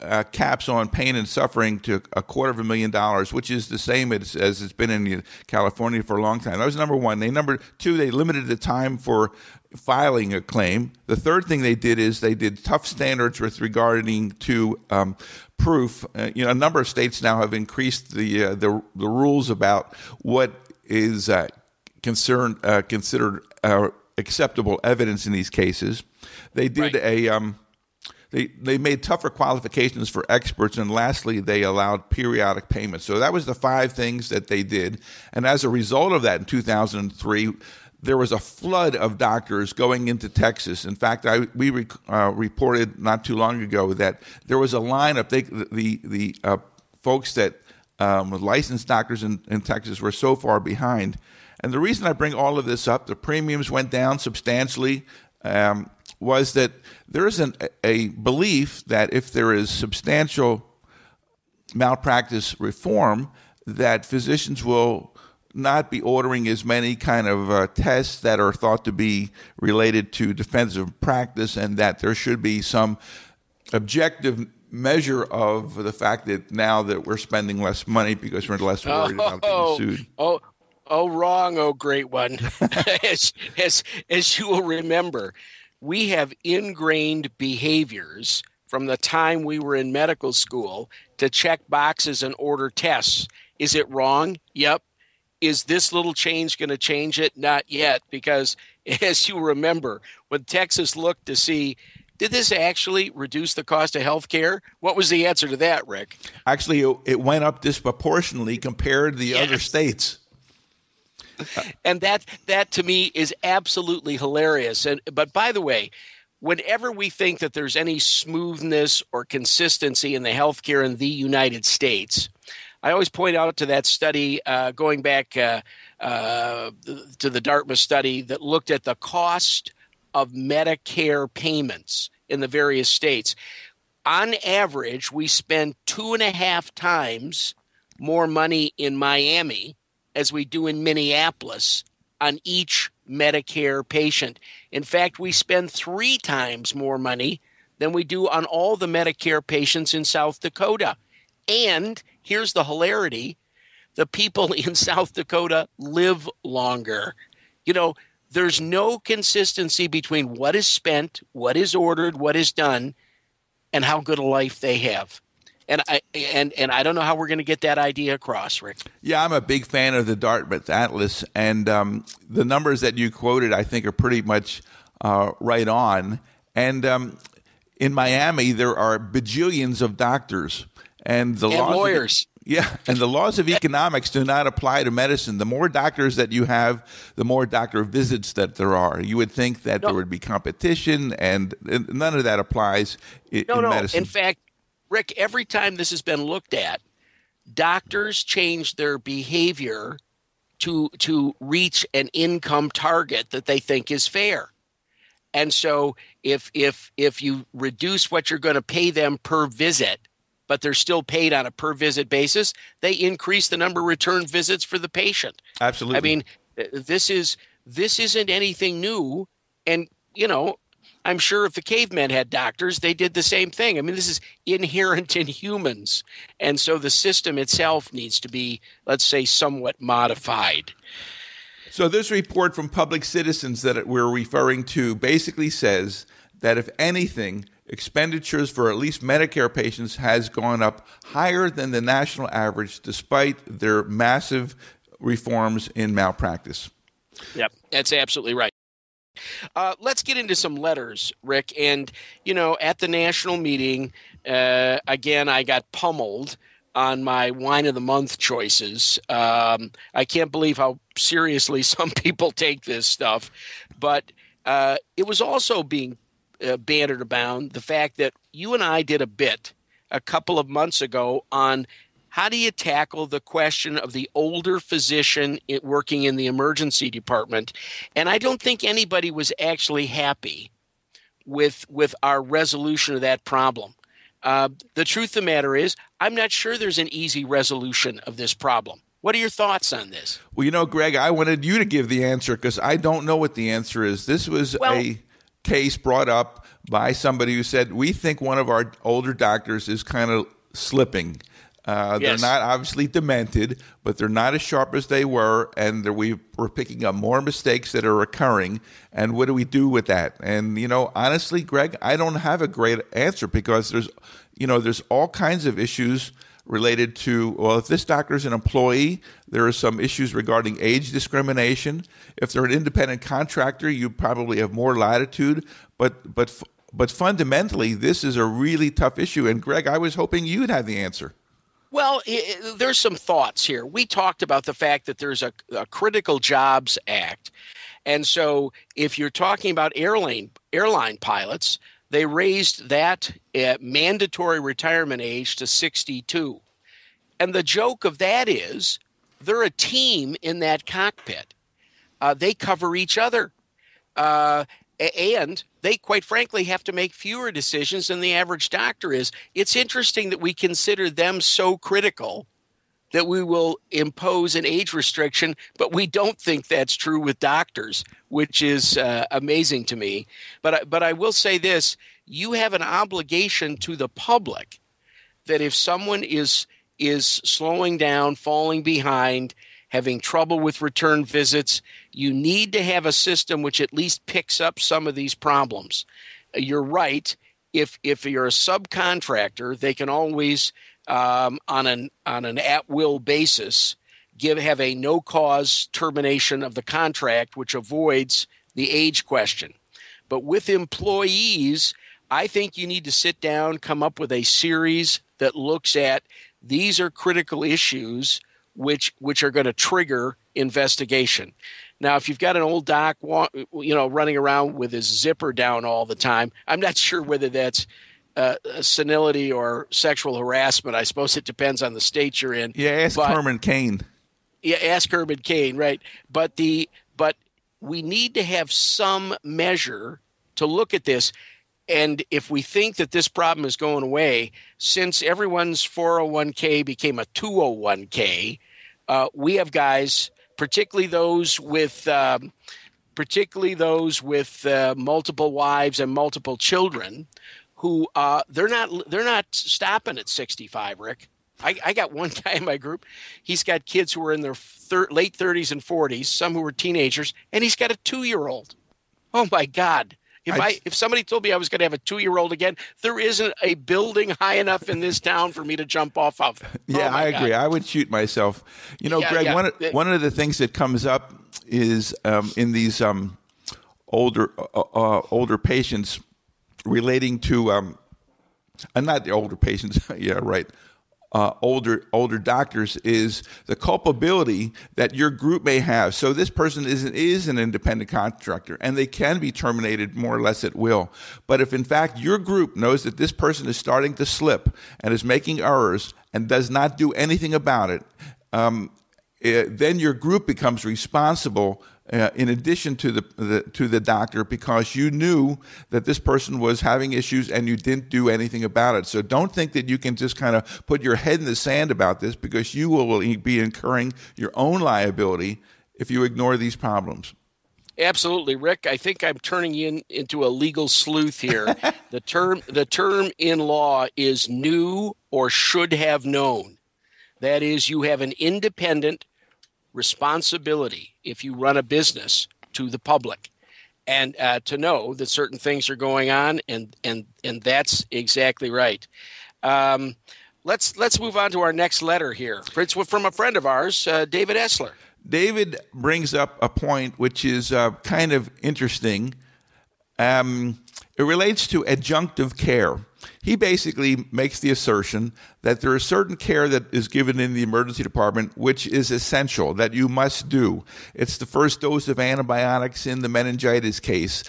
uh, caps on pain and suffering to a quarter of a million dollars, which is the same as, as it's been in California for a long time. That was number one. They number two, they limited the time for filing a claim. The third thing they did is they did tough standards with regarding to um, proof. Uh, you know, a number of states now have increased the uh, the, the rules about what is uh, concerned uh, considered uh, acceptable evidence in these cases. They did right. a um, they, they made tougher qualifications for experts, and lastly, they allowed periodic payments. So that was the five things that they did. And as a result of that, in 2003, there was a flood of doctors going into Texas. In fact, I, we uh, reported not too long ago that there was a lineup. They, the the uh, folks that um, licensed doctors in, in Texas were so far behind. And the reason I bring all of this up, the premiums went down substantially. Um, was that there is an, a belief that if there is substantial malpractice reform, that physicians will not be ordering as many kind of uh, tests that are thought to be related to defensive practice, and that there should be some objective measure of the fact that now that we're spending less money because we're less worried oh, about being sued. Oh, oh, wrong, oh, great one. as, as, as you will remember, we have ingrained behaviors from the time we were in medical school to check boxes and order tests. Is it wrong? Yep. Is this little change going to change it? Not yet, because as you remember, when Texas looked to see did this actually reduce the cost of health care? What was the answer to that, Rick? Actually, it went up disproportionately compared to the yes. other states. and that that to me is absolutely hilarious. And but by the way, whenever we think that there's any smoothness or consistency in the healthcare in the United States, I always point out to that study uh, going back uh, uh, to the Dartmouth study that looked at the cost of Medicare payments in the various states. On average, we spend two and a half times more money in Miami as we do in Minneapolis on each Medicare patient. In fact, we spend three times more money than we do on all the Medicare patients in South Dakota. And here's the hilarity the people in South Dakota live longer. You know, there's no consistency between what is spent, what is ordered, what is done, and how good a life they have and I and and I don't know how we're going to get that idea across, Rick. Yeah, I'm a big fan of the Dartmouth Atlas, and um, the numbers that you quoted, I think, are pretty much uh, right on. And um, in Miami, there are bajillions of doctors, and the and lawyers. Of, yeah, and the laws of economics do not apply to medicine. The more doctors that you have, the more doctor visits that there are. You would think that no. there would be competition, and, and none of that applies in, no, in no. medicine. In fact, Rick, every time this has been looked at, doctors change their behavior to to reach an income target that they think is fair. And so if if if you reduce what you're going to pay them per visit, but they're still paid on a per visit basis, they increase the number of return visits for the patient. Absolutely. I mean, this is this isn't anything new and you know, I'm sure if the cavemen had doctors, they did the same thing. I mean, this is inherent in humans. And so the system itself needs to be, let's say, somewhat modified. So, this report from Public Citizens that we're referring to basically says that if anything, expenditures for at least Medicare patients has gone up higher than the national average despite their massive reforms in malpractice. Yep, that's absolutely right. Uh, let's get into some letters, Rick. And, you know, at the national meeting, uh, again, I got pummeled on my wine of the month choices. Um, I can't believe how seriously some people take this stuff. But uh, it was also being uh, bantered about the fact that you and I did a bit a couple of months ago on how do you tackle the question of the older physician working in the emergency department? And I don't think anybody was actually happy with with our resolution of that problem. Uh, the truth of the matter is, I'm not sure there's an easy resolution of this problem. What are your thoughts on this? Well, you know, Greg, I wanted you to give the answer because I don't know what the answer is. This was well, a case brought up by somebody who said, We think one of our older doctors is kind of slipping. Uh, yes. They're not obviously demented, but they're not as sharp as they were, and we are picking up more mistakes that are occurring. And what do we do with that? And you know, honestly, Greg, I don't have a great answer because there's, you know, there's all kinds of issues related to well, if this doctor is an employee, there are some issues regarding age discrimination. If they're an independent contractor, you probably have more latitude. But but but fundamentally, this is a really tough issue. And Greg, I was hoping you'd have the answer. Well, it, there's some thoughts here. We talked about the fact that there's a, a Critical Jobs Act. And so if you're talking about airline airline pilots, they raised that mandatory retirement age to 62. And the joke of that is they're a team in that cockpit. Uh, they cover each other. Uh, and they quite frankly have to make fewer decisions than the average doctor is. It's interesting that we consider them so critical that we will impose an age restriction, but we don't think that's true with doctors, which is uh, amazing to me. But but I will say this: you have an obligation to the public that if someone is is slowing down, falling behind, having trouble with return visits, you need to have a system which at least picks up some of these problems. You're right. If if you're a subcontractor, they can always um, on an on an at will basis give have a no cause termination of the contract, which avoids the age question. But with employees, I think you need to sit down, come up with a series that looks at these are critical issues which which are going to trigger investigation. Now, if you've got an old doc, you know, running around with his zipper down all the time, I'm not sure whether that's uh, senility or sexual harassment. I suppose it depends on the state you're in. Yeah, ask but, Herman Cain. Yeah, ask Herman Cain, right? But the but we need to have some measure to look at this. And if we think that this problem is going away, since everyone's 401k became a 201k, uh, we have guys, particularly those with, um, particularly those with uh, multiple wives and multiple children, who uh, they're not they're not stopping at 65. Rick, I, I, got one guy in my group. He's got kids who are in their thir- late 30s and 40s, some who were teenagers, and he's got a two year old. Oh my God! If I, I if somebody told me I was going to have a two year old again, there isn't a building high enough in this town for me to jump off of. Yeah, oh I agree. God. I would shoot myself. You know, yeah, Greg. Yeah. One of, one of the things that comes up is um, in these um, older uh, uh, older patients relating to um, uh, not the older patients. yeah, right uh, older older doctors is the culpability that your group may have. So this person is is an independent contractor, and they can be terminated more or less at will. But if in fact your group knows that this person is starting to slip and is making errors and does not do anything about it, um, it eh, then your group becomes responsible uh, in addition to the, the, to the doctor because you knew that this person was having issues and you didn't do anything about it. So don't think that you can just kind of put your head in the sand about this because you will be incurring your own liability if you ignore these problems. Absolutely, Rick. I think I'm turning you in, into a legal sleuth here. the term the term in law is knew or should have known. That is, you have an independent responsibility if you run a business to the public. and uh, to know that certain things are going on, and and and that's exactly right. Um, let's let's move on to our next letter here. It's from a friend of ours, uh, David Essler. David brings up a point which is uh, kind of interesting. Um, it relates to adjunctive care. He basically makes the assertion that there is certain care that is given in the emergency department which is essential, that you must do. It's the first dose of antibiotics in the meningitis case.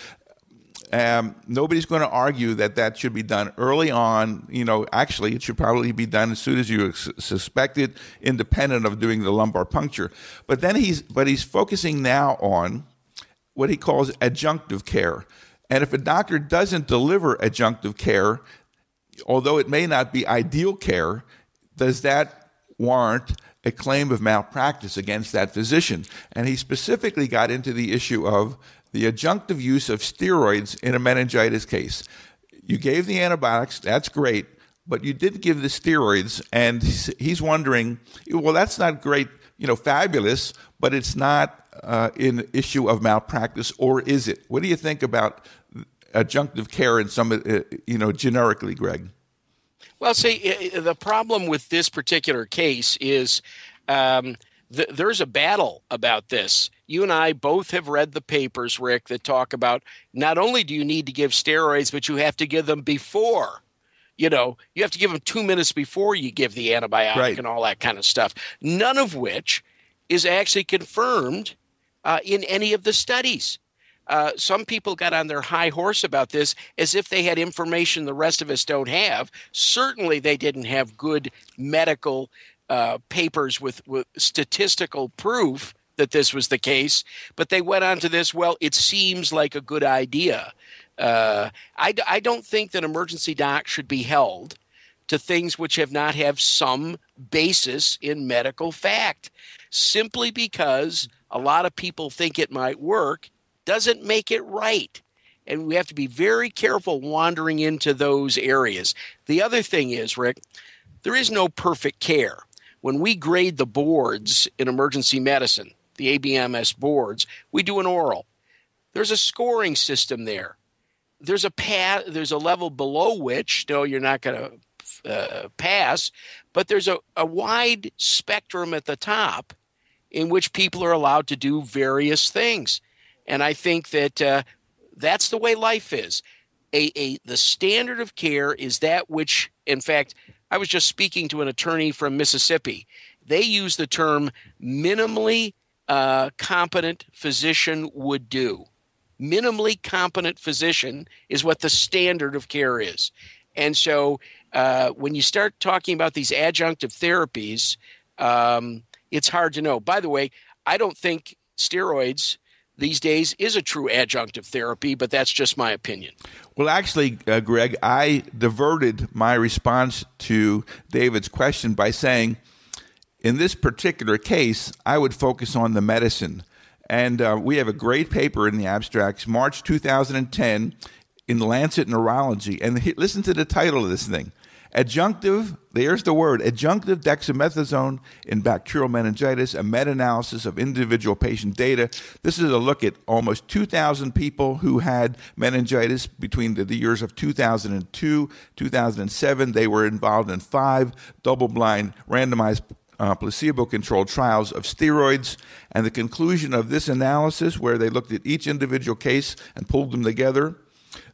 Um, nobody's going to argue that that should be done early on. You know, actually, it should probably be done as soon as you suspect it, independent of doing the lumbar puncture. But then he's, but he's focusing now on what he calls adjunctive care. And if a doctor doesn't deliver adjunctive care, although it may not be ideal care, does that warrant a claim of malpractice against that physician? And he specifically got into the issue of the adjunctive use of steroids in a meningitis case. You gave the antibiotics, that's great, but you didn't give the steroids. And he's wondering, well, that's not great, you know, fabulous, but it's not uh, an issue of malpractice, or is it? What do you think about adjunctive care in some, uh, you know, generically, Greg? Well, see, the problem with this particular case is um, th- there's a battle about this. You and I both have read the papers, Rick, that talk about not only do you need to give steroids, but you have to give them before. You know, you have to give them two minutes before you give the antibiotic right. and all that kind of stuff. None of which is actually confirmed uh, in any of the studies. Uh, some people got on their high horse about this as if they had information the rest of us don't have. Certainly, they didn't have good medical uh, papers with, with statistical proof that this was the case, but they went on to this. Well, it seems like a good idea. Uh, I, I don't think that emergency docs should be held to things which have not have some basis in medical fact. Simply because a lot of people think it might work doesn't make it right. And we have to be very careful wandering into those areas. The other thing is, Rick, there is no perfect care. When we grade the boards in emergency medicine, the ABMS boards, we do an oral. There's a scoring system there. There's a path, there's a level below which no, you're not going to uh, pass, but there's a, a wide spectrum at the top in which people are allowed to do various things. And I think that uh, that's the way life is. A, a, the standard of care is that which, in fact, I was just speaking to an attorney from Mississippi. They use the term minimally uh, competent physician would do. Minimally competent physician is what the standard of care is. And so uh, when you start talking about these adjunctive therapies, um, it's hard to know. By the way, I don't think steroids these days is a true adjunctive therapy, but that's just my opinion. Well, actually, uh, Greg, I diverted my response to David's question by saying in this particular case, I would focus on the medicine. And uh, we have a great paper in the abstracts, March 2010, in Lancet Neurology. And he, listen to the title of this thing Adjunctive, there's the word, adjunctive dexamethasone in bacterial meningitis, a meta analysis of individual patient data. This is a look at almost 2,000 people who had meningitis between the, the years of 2002 2007. They were involved in five double blind randomized uh, placebo controlled trials of steroids. And the conclusion of this analysis, where they looked at each individual case and pulled them together,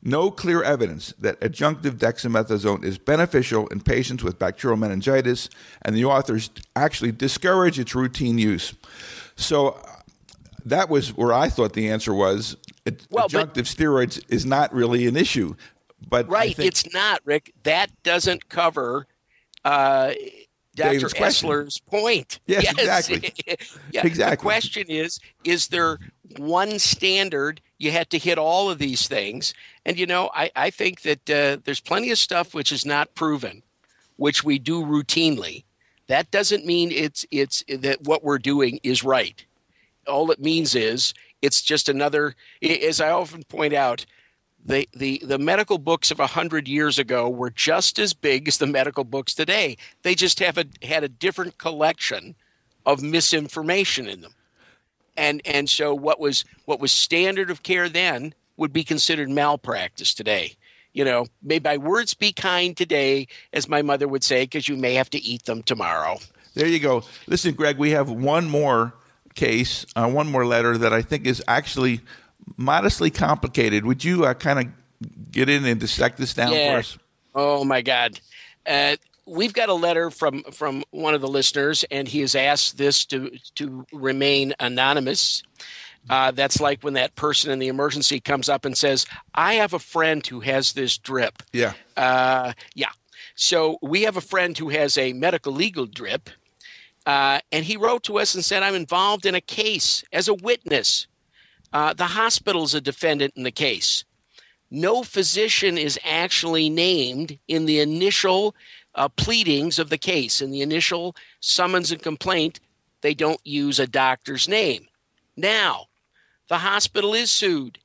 no clear evidence that adjunctive dexamethasone is beneficial in patients with bacterial meningitis, and the authors actually discourage its routine use. So that was where I thought the answer was well, adjunctive but, steroids is not really an issue. But right, think, it's not, Rick. That doesn't cover uh, Dr. Essler's point. Yes, yes. exactly. yeah. Exactly. The question is: Is there one standard? You had to hit all of these things, and you know, I, I think that uh, there's plenty of stuff which is not proven, which we do routinely. That doesn't mean it's it's that what we're doing is right. All it means is it's just another. As I often point out, the, the, the medical books of 100 years ago were just as big as the medical books today. They just have a, had a different collection of misinformation in them. And and so what was what was standard of care then would be considered malpractice today. You know, may my words be kind today, as my mother would say, because you may have to eat them tomorrow. There you go. Listen, Greg, we have one more case, uh, one more letter that I think is actually modestly complicated. Would you uh, kind of get in and dissect this down yeah. for us? Oh my God. Uh, we've got a letter from from one of the listeners, and he has asked this to to remain anonymous. Uh, that's like when that person in the emergency comes up and says, "I have a friend who has this drip." Yeah. Uh, yeah. So we have a friend who has a medical legal drip, uh, and he wrote to us and said, "I'm involved in a case as a witness. Uh, the hospital's a defendant in the case. No physician is actually named in the initial uh, pleadings of the case. In the initial summons and complaint, they don't use a doctor's name. Now, the hospital is sued,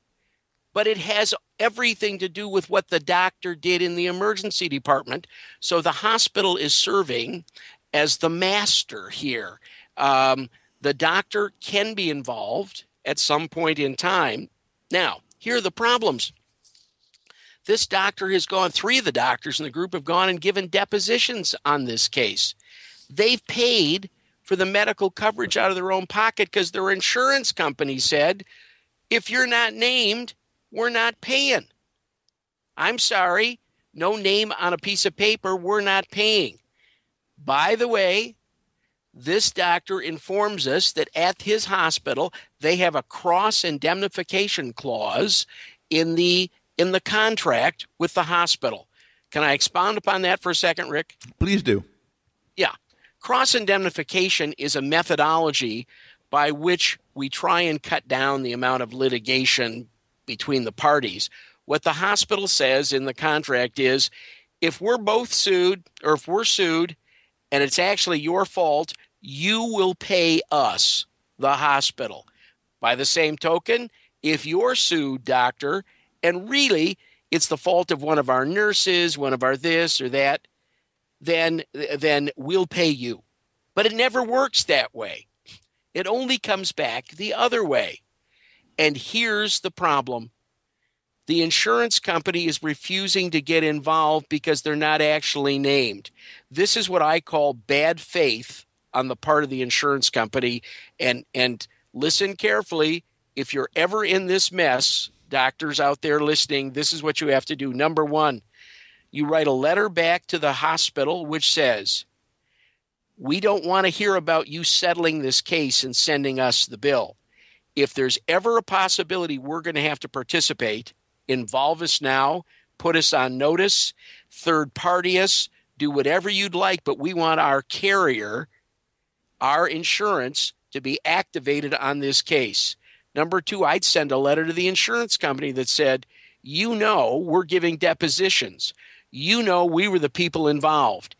but it has everything to do with what the doctor did in the emergency department. So the hospital is serving as the master here. Um, the doctor can be involved at some point in time. Now, here are the problems. This doctor has gone, three of the doctors in the group have gone and given depositions on this case. They've paid for the medical coverage out of their own pocket because their insurance company said, if you're not named, we're not paying. I'm sorry, no name on a piece of paper, we're not paying. By the way, this doctor informs us that at his hospital, they have a cross indemnification clause in the in the contract with the hospital. Can I expound upon that for a second, Rick? Please do. Yeah. Cross indemnification is a methodology by which we try and cut down the amount of litigation between the parties. What the hospital says in the contract is if we're both sued or if we're sued and it's actually your fault, you will pay us, the hospital. By the same token, if you're sued, doctor, and really it's the fault of one of our nurses, one of our this or that, then then we'll pay you. But it never works that way. It only comes back the other way. And here's the problem. The insurance company is refusing to get involved because they're not actually named. This is what I call bad faith on the part of the insurance company and and listen carefully if you're ever in this mess doctors out there listening, this is what you have to do. Number one, you write a letter back to the hospital which says, We don't want to hear about you settling this case and sending us the bill. If there's ever a possibility we're going to have to participate, involve us now, put us on notice, third party us, do whatever you'd like, but we want our carrier, our insurance, to be activated on this case. Number two, I'd send a letter to the insurance company that said, you know, we're giving depositions. You know, we were the people involved.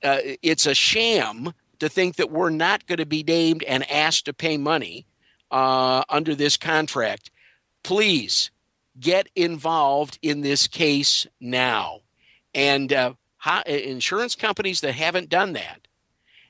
Uh, it's a sham to think that we're not going to be named and asked to pay money uh, under this contract. Please get involved in this case now. And uh, insurance companies that haven't done that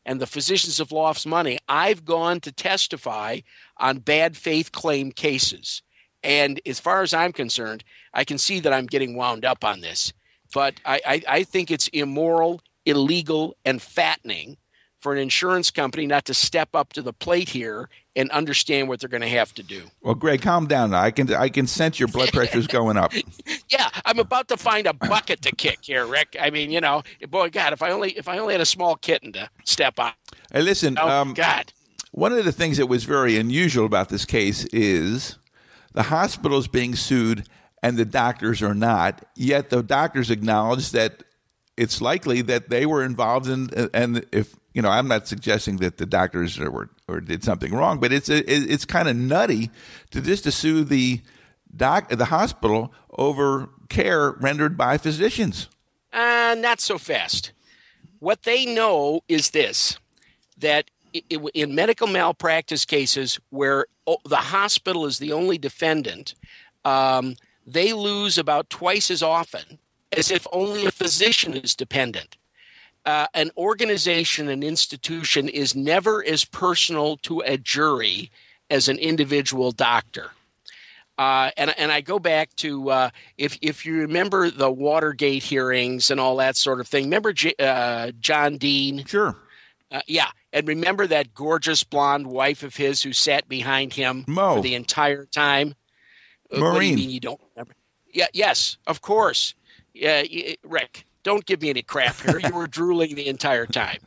and the physicians have lost money. I've gone to testify on bad faith claim cases. And as far as I'm concerned, I can see that I'm getting wound up on this. But I, I, I think it's immoral, illegal, and fattening for an insurance company not to step up to the plate here and understand what they're going to have to do. Well, Greg, calm down. I can I can sense your blood pressure is going up. yeah, I'm about to find a bucket to kick here, Rick. I mean, you know, boy, God, if I only if I only had a small kitten to step on. Hey, listen. Oh um, God. One of the things that was very unusual about this case is the hospital is being sued and the doctors are not. Yet the doctors acknowledge that it's likely that they were involved in, and if you know, I'm not suggesting that the doctors or or did something wrong, but it's it's kind of nutty to just to sue the doc the hospital over care rendered by physicians. Uh, not so fast. What they know is this: that in medical malpractice cases where the hospital is the only defendant, um, they lose about twice as often as if only a physician is dependent uh, an organization, an institution is never as personal to a jury as an individual doctor. Uh, and and I go back to uh, if if you remember the Watergate hearings and all that sort of thing. Remember J- uh, John Dean? Sure. Uh, yeah, and remember that gorgeous blonde wife of his who sat behind him Mo. for the entire time. Uh, What do you mean you don't remember? Yeah. Yes. Of course. Yeah. Rick, don't give me any crap here. you were drooling the entire time.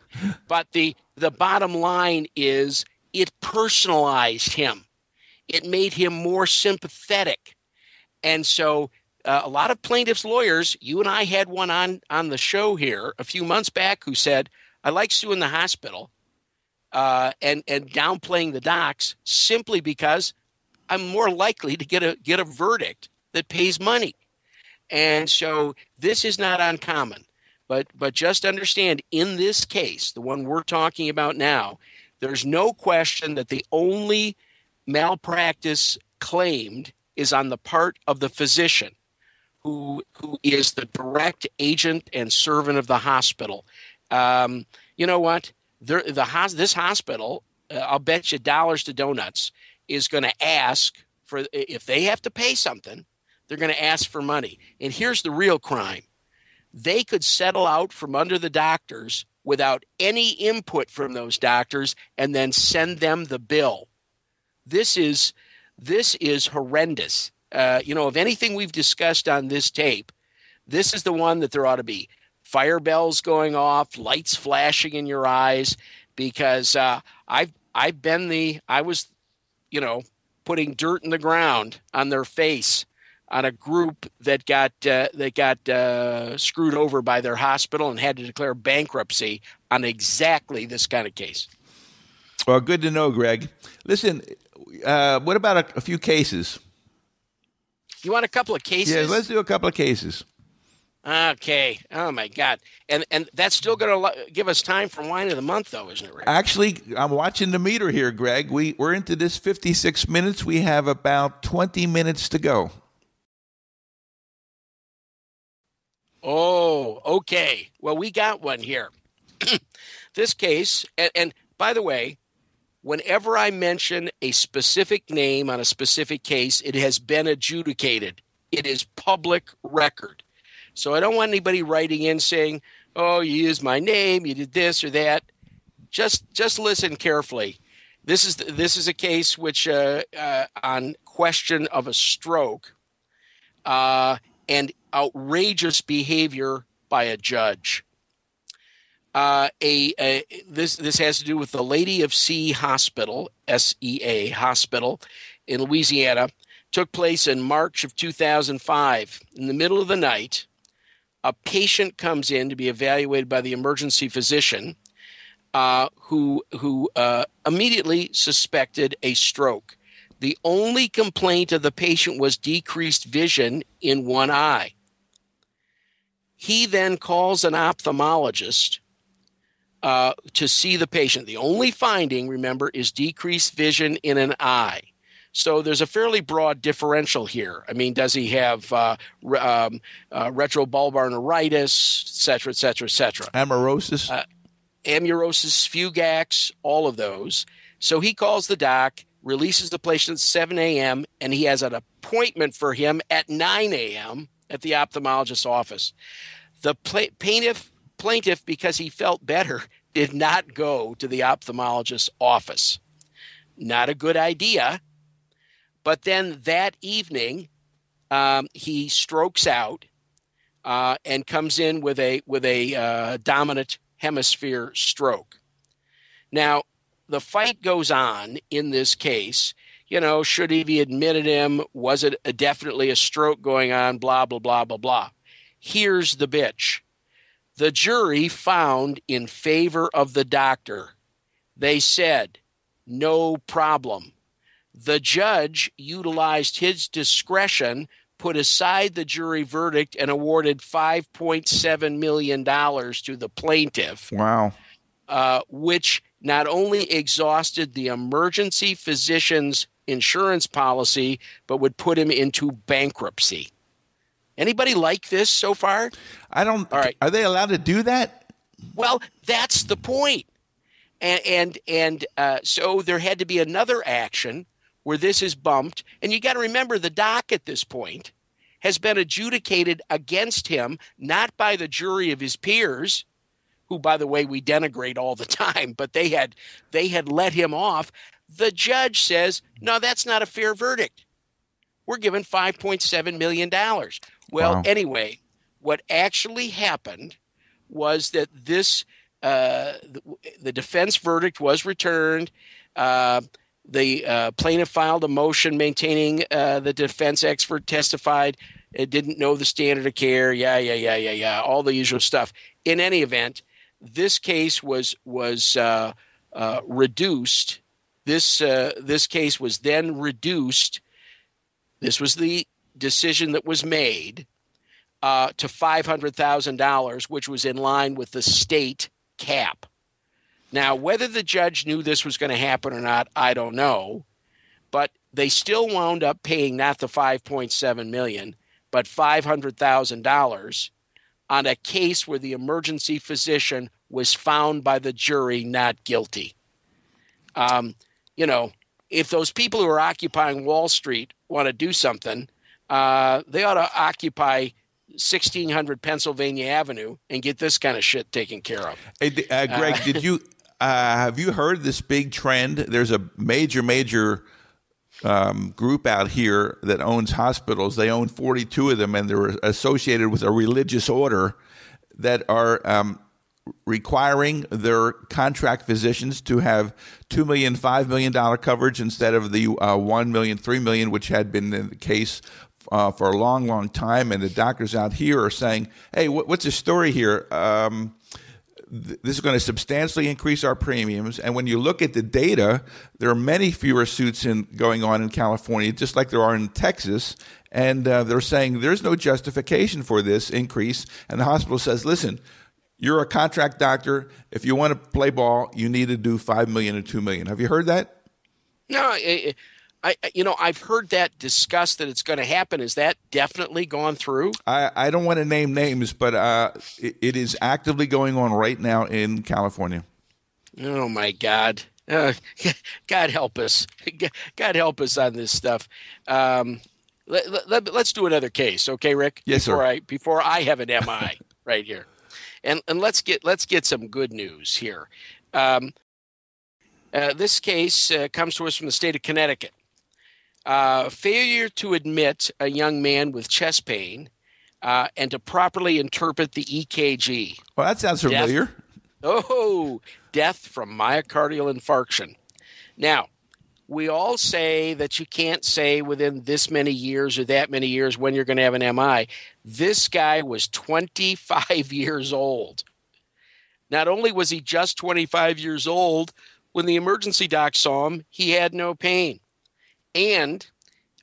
But the the bottom line is it personalized him. It made him more sympathetic. And so uh, a lot of plaintiffs' lawyers, you and I had one on on the show here a few months back who said, "I like suing the hospital uh, and and downplaying the docs simply because I'm more likely to get a get a verdict that pays money." And so this is not uncommon, but but just understand in this case, the one we're talking about now, there's no question that the only malpractice claimed is on the part of the physician who who is the direct agent and servant of the hospital. Um, you know what? There, the this hospital, uh, I'll bet you dollars to donuts, is going to ask for if they have to pay something, they're going to ask for money. And here's the real crime: they could settle out from under the doctors without any input from those doctors, and then send them the bill. This is this is horrendous. Uh, you know, of anything we've discussed on this tape, this is the one that there ought to be fire bells going off, lights flashing in your eyes, because uh, I've I've been the I was, you know, putting dirt in the ground on their face on a group that got uh, that got uh, screwed over by their hospital and had to declare bankruptcy on exactly this kind of case. Well, good to know, Greg. Listen, uh, what about a, a few cases? You want a couple of cases? Yeah, let's do a couple of cases. Okay. Oh my God. And and that's still going to give us time for wine of the month, though, isn't it, Rick? Actually, I'm watching the meter here, Greg. We we're into this 56 minutes. We have about 20 minutes to go. Oh, okay. Well, we got one here. this case, and, and by the way, whenever I mention a specific name on a specific case, it has been adjudicated. It is public record. So I don't want anybody writing in saying, "Oh, you used my name, you did this or that." Just just listen carefully. This is this is a case which uh, uh, on question of a stroke uh, and outrageous behavior by a judge. Uh, a, a this this has to do with the Lady of Sea Hospital, SEA Hospital, in Louisiana. Took place in March of 2005. In the middle of the night, a patient comes in to be evaluated by the emergency physician, uh, who who uh, immediately suspected a stroke. The only complaint of the patient was decreased vision in one eye. He then calls an ophthalmologist uh, to see the patient. The only finding, remember, is decreased vision in an eye. So there's a fairly broad differential here. I mean, does he have uh, re- um, uh, retrobulbar neuritis, et cetera, et cetera, et cetera? Amaurosis. Uh, Amaurosis, Fugax, all of those. So he calls the doc, releases the patient at 7 a.m., and he has an appointment for him at 9 a.m. at the ophthalmologist's office. The pla- plaintiff, plaintiff, because he felt better, did not go to the ophthalmologist's office. Not a good idea. But then that evening, um, he strokes out uh, and comes in with a with a uh, dominant hemisphere stroke. Now, the fight goes on in this case. You know, should he be admitted him? Was it a, definitely a stroke going on? Blah blah blah blah blah. Here's the bitch. The jury found in favor of the doctor. They said, no problem. The judge utilized his discretion, put aside the jury verdict, and awarded $5.7 million to the plaintiff, wow. uh, which not only exhausted the emergency physician's insurance policy, but would put him into bankruptcy. Anybody like this so far? I don't. All right. Are they allowed to do that? Well, that's the point. And and and uh, so there had to be another action where this is bumped. And you got to remember the doc at this point has been adjudicated against him, not by the jury of his peers, who by the way we denigrate all the time, but they had they had let him off. The judge says, "No, that's not a fair verdict. We're given 5.7 million dollars." Well, Wow. anyway, what actually happened was that this uh, the, the defense verdict was returned. Uh, the uh, plaintiff filed a motion maintaining uh, the defense expert testified it didn't know the standard of care. Yeah, yeah, yeah, yeah, yeah. All the usual stuff. In any event, this case was was uh, uh, reduced. This uh, this case was then reduced. This was the decision that was made uh, to five hundred thousand dollars, which was in line with the state cap. Now, whether the judge knew this was going to happen or not, I don't know. But they still wound up paying not the 5.7 million, but $500,000 on a case where the emergency physician was found by the jury not guilty. Um, you know, if those people who are occupying Wall Street want to do something, uh, they ought to occupy 1600 Pennsylvania Avenue and get this kind of shit taken care of. Hey, uh, Greg, did you uh, have you heard this big trend? There's a major, major um, group out here that owns hospitals. They own 42 of them, and they're associated with a religious order that are um, requiring their contract physicians to have two million, five million dollar coverage instead of the uh, one million, three million, which had been the case uh, for a long, long time. And the doctors out here are saying, "Hey, what, what's the story here?" Um, th- this is going to substantially increase our premiums. And when you look at the data, there are many fewer suits in, going on in California, just like there are in Texas. And uh, they're saying there's no justification for this increase. And the hospital says, listen, you're a contract doctor. If you want to play ball, you need to do five million or two million. Have you heard that? No, I, I, you know, I've heard that discussed that it's going to happen. Is that definitely gone through? I, I don't want to name names, but uh, it, it is actively going on right now in California. Oh my God! Uh, God help us! God help us on this stuff. Um, let, let, let's do another case, okay, Rick? Yes, sir. before I before I have an MI right here, and and let's get let's get some good news here. Um, uh, this case uh, comes to us from the state of Connecticut. Uh, failure to admit a young man with chest pain uh, and to properly interpret the EKG. Well, that sounds familiar. Oh, death from myocardial infarction. Now, we all say that you can't say within this many years or that many years when you're going to have an MI. This guy was 25 years old. Not only was he just 25 years old, when the emergency doc saw him, he had no pain. And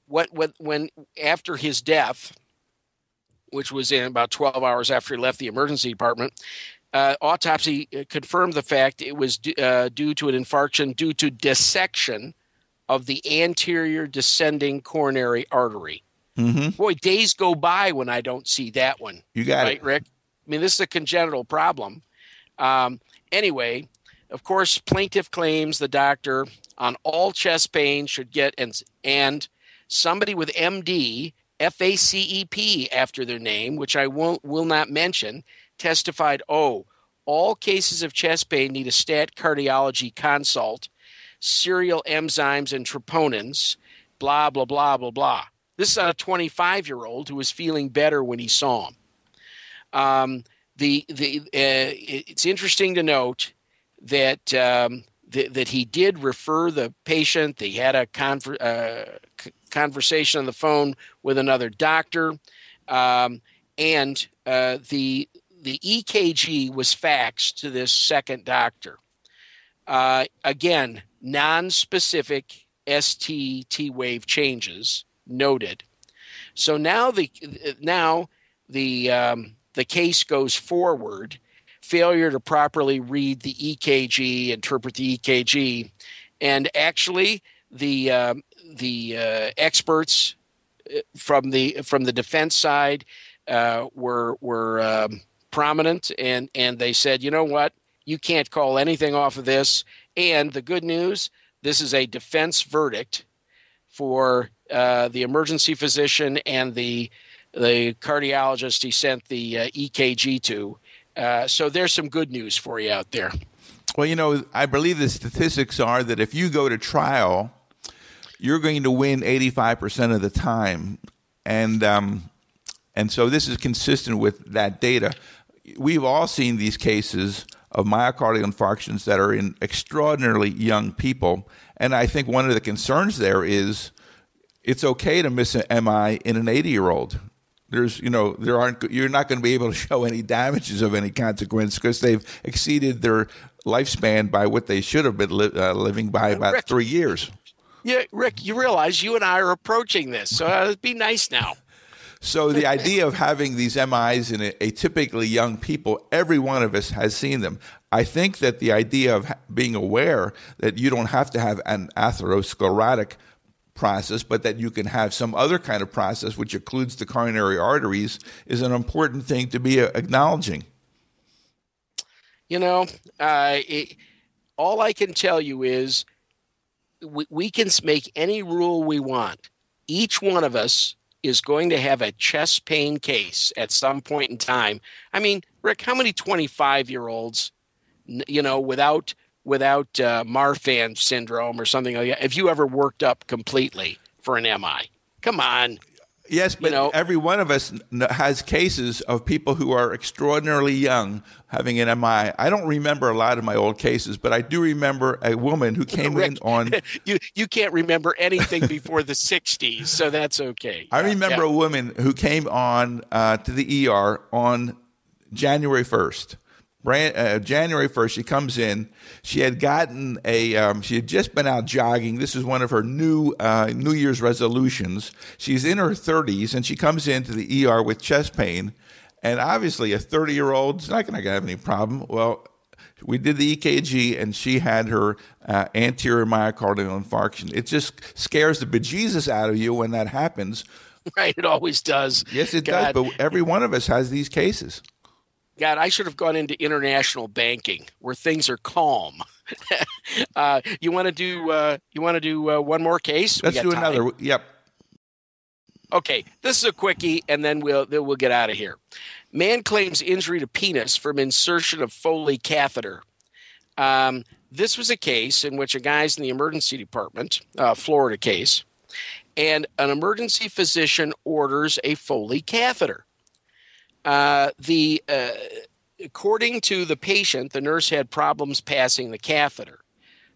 what, what when after his death, which was in about 12 hours after he left the emergency department, uh, autopsy uh, confirmed the fact it was d- uh, due to an infarction due to dissection of the anterior descending coronary artery. Mm-hmm. Boy, days go by when I don't see that one. You got right, it. Rick? I mean, this is a congenital problem. Um, anyway, of course, plaintiff claims the doctor on all chest pain should get and and somebody with MD FACEP after their name, which I won't will not mention, testified, "Oh, all cases of chest pain need a stat cardiology consult, serial enzymes and troponins, blah blah blah blah blah." This is a 25 year old who was feeling better when he saw him. Um, the the uh, it's interesting to note that um, th- that he did refer the patient. They had a conver- uh, c- conversation on the phone with another doctor, um, and uh, the the EKG was faxed to this second doctor. Uh, again, non-specific ST T wave changes noted. So now the now the um, the case goes forward. Failure to properly read the EKG, interpret the EKG, and actually the um, the uh, experts uh, from the from the defense side uh, were were um, prominent, and and they said, you know what, you can't call anything off of this. And the good news, this is a defense verdict. for uh, the emergency physician and the the cardiologist he sent the uh, EKG to. Uh, so there's some good news for you out there. Well, you know, I believe the statistics are that if you go to trial, you're going to win 85% of the time, and um, and so this is consistent with that data. We've all seen these cases of myocardial infarctions that are in extraordinarily young people, and I think one of the concerns there is it's okay to miss an MI in an 80 year old. There's, you know, there aren't. You're not going to be able to show any damages of any consequence because they've exceeded their lifespan by what they should have been li- uh, living by about Rick, three years. Yeah, Rick, you realize you and I are approaching this, so uh, be nice now. So the idea of having these MIs in atypically young people, every one of us has seen them. I think that the idea of being aware that you don't have to have an atherosclerotic process, but that you can have some other kind of process which includes the coronary arteries is an important thing to be uh, acknowledging. You know, uh, it, all I can tell you is we, we can make any rule we want. Each one of us is going to have a chest pain case at some point in time. I mean, Rick, how many 25 year olds, you know, without without uh, Marfan syndrome or something like that, have you ever worked up completely for an MI? Come on. Yes, but you know, every one of us has cases of people who are extraordinarily young having an MI. I don't remember a lot of my old cases, but I do remember a woman who came Rick, in on. You you can't remember anything before the '60s, so that's okay. I remember yeah. a woman who came on uh, to the ER on January 1st brand, uh, January 1st, she comes in. She had gotten a, um, she had just been out jogging. This is one of her new uh, New Year's resolutions. She's in her 30s and she comes into the ER with chest pain. And obviously, a 30 year old is not going to have any problem. Well, we did the EKG and she had her uh, anterior myocardial infarction. It just scares the bejesus out of you when that happens. Right, it always does. Yes, it God. does. But every one of us has these cases. God, I should have gone into international banking where things are calm. uh, you want to do? Uh, you want to do uh, one more case? Let's do time. another. Yep. Okay, this is a quickie, and then we'll then we'll get out of here. Man claims injury to penis from insertion of Foley catheter. Um, this was a case in which a guy's in the emergency department, uh, Florida case, and an emergency physician orders a Foley catheter. Uh, the uh, according to the patient, the nurse had problems passing the catheter.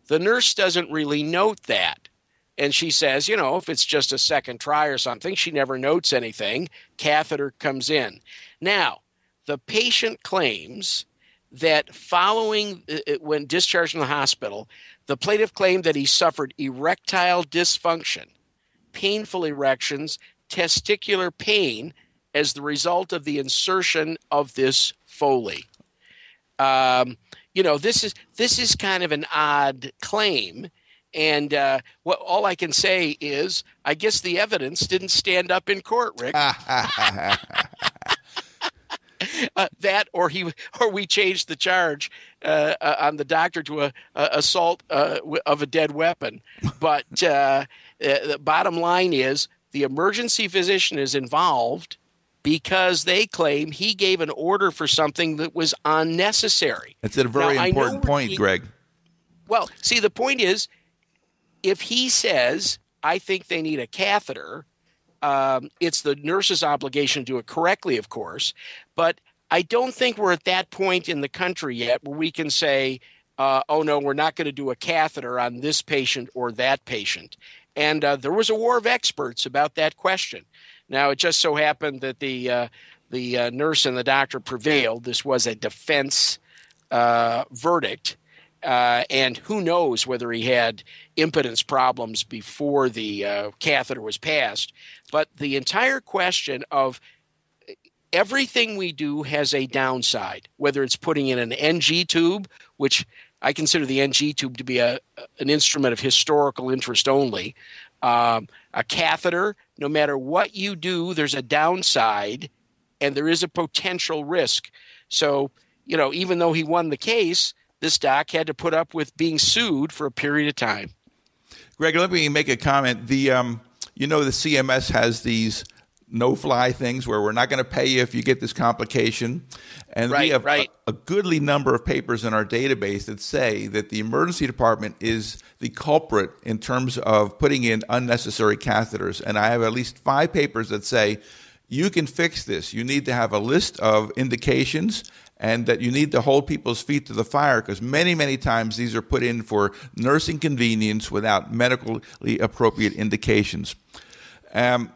The nurse doesn't really note that. And she says, you know, if it's just a second try or something, she never notes anything. Catheter comes in. Now, the patient claims that following uh, uh when discharged from the hospital, the plaintiff claimed that he suffered erectile dysfunction, painful erections, testicular pain, as the result of the insertion of this Foley. Um, you know, this is this is kind of an odd claim, and uh, what all I can say is, I guess the evidence didn't stand up in court, Rick. uh, that, or he, or we changed the charge uh, uh on the doctor to a, a assault uh, of a dead weapon. But uh, the bottom line is, the emergency physician is involved because they claim he gave an order for something that was unnecessary. That's a very now, important point, he, Greg. Well, see, the point is if he says, I think they need a catheter, um, it's the nurse's obligation to do it correctly, of course. But I don't think we're at that point in the country yet where we can say, uh, oh no, we're not going to do a catheter on this patient or that patient. And uh, there was a war of experts about that question. Now, it just so happened that the uh, the uh, nurse and the doctor prevailed. This was a defense uh, verdict, uh, and who knows whether he had impotence problems before the uh, catheter was passed. But the entire question of everything we do has a downside, whether it's putting in an NG tube, which I consider the NG tube to be a, an instrument of historical interest only, um, a catheter, no matter what you do, there's a downside and there is a potential risk. So, you know, even though he won the case, this doc had to put up with being sued for a period of time. Greg, let me make a comment. The um, you know the CMS has these no fly things where we're not going to pay you if you get this complication. And right, we have right. a, a, goodly number of papers in our database that say that the emergency department is the culprit in terms of putting in unnecessary catheters. And I have at least five papers that say you can fix this. You need to have a list of indications and that you need to hold people's feet to the fire because many, many times these are put in for nursing convenience without medically appropriate indications. Um,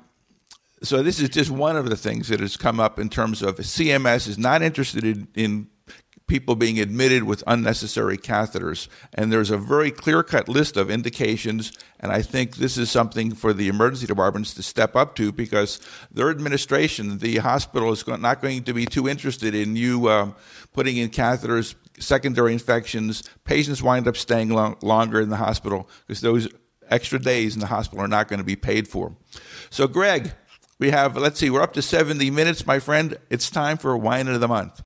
so this is just one of the things that has come up in terms of CMS is not interested in, in people being admitted with unnecessary catheters. And there's a very clear cut list of indications. And I think this is something for the emergency departments to step up to because their administration, the hospital, is not going to be too interested in you um, putting in catheters, secondary infections. Patients wind up staying long, longer in the hospital because those extra days in the hospital are not going to be paid for. So, Greg, we have, let's see, we're up to 70 minutes, my friend. It's time for Wine of the Month.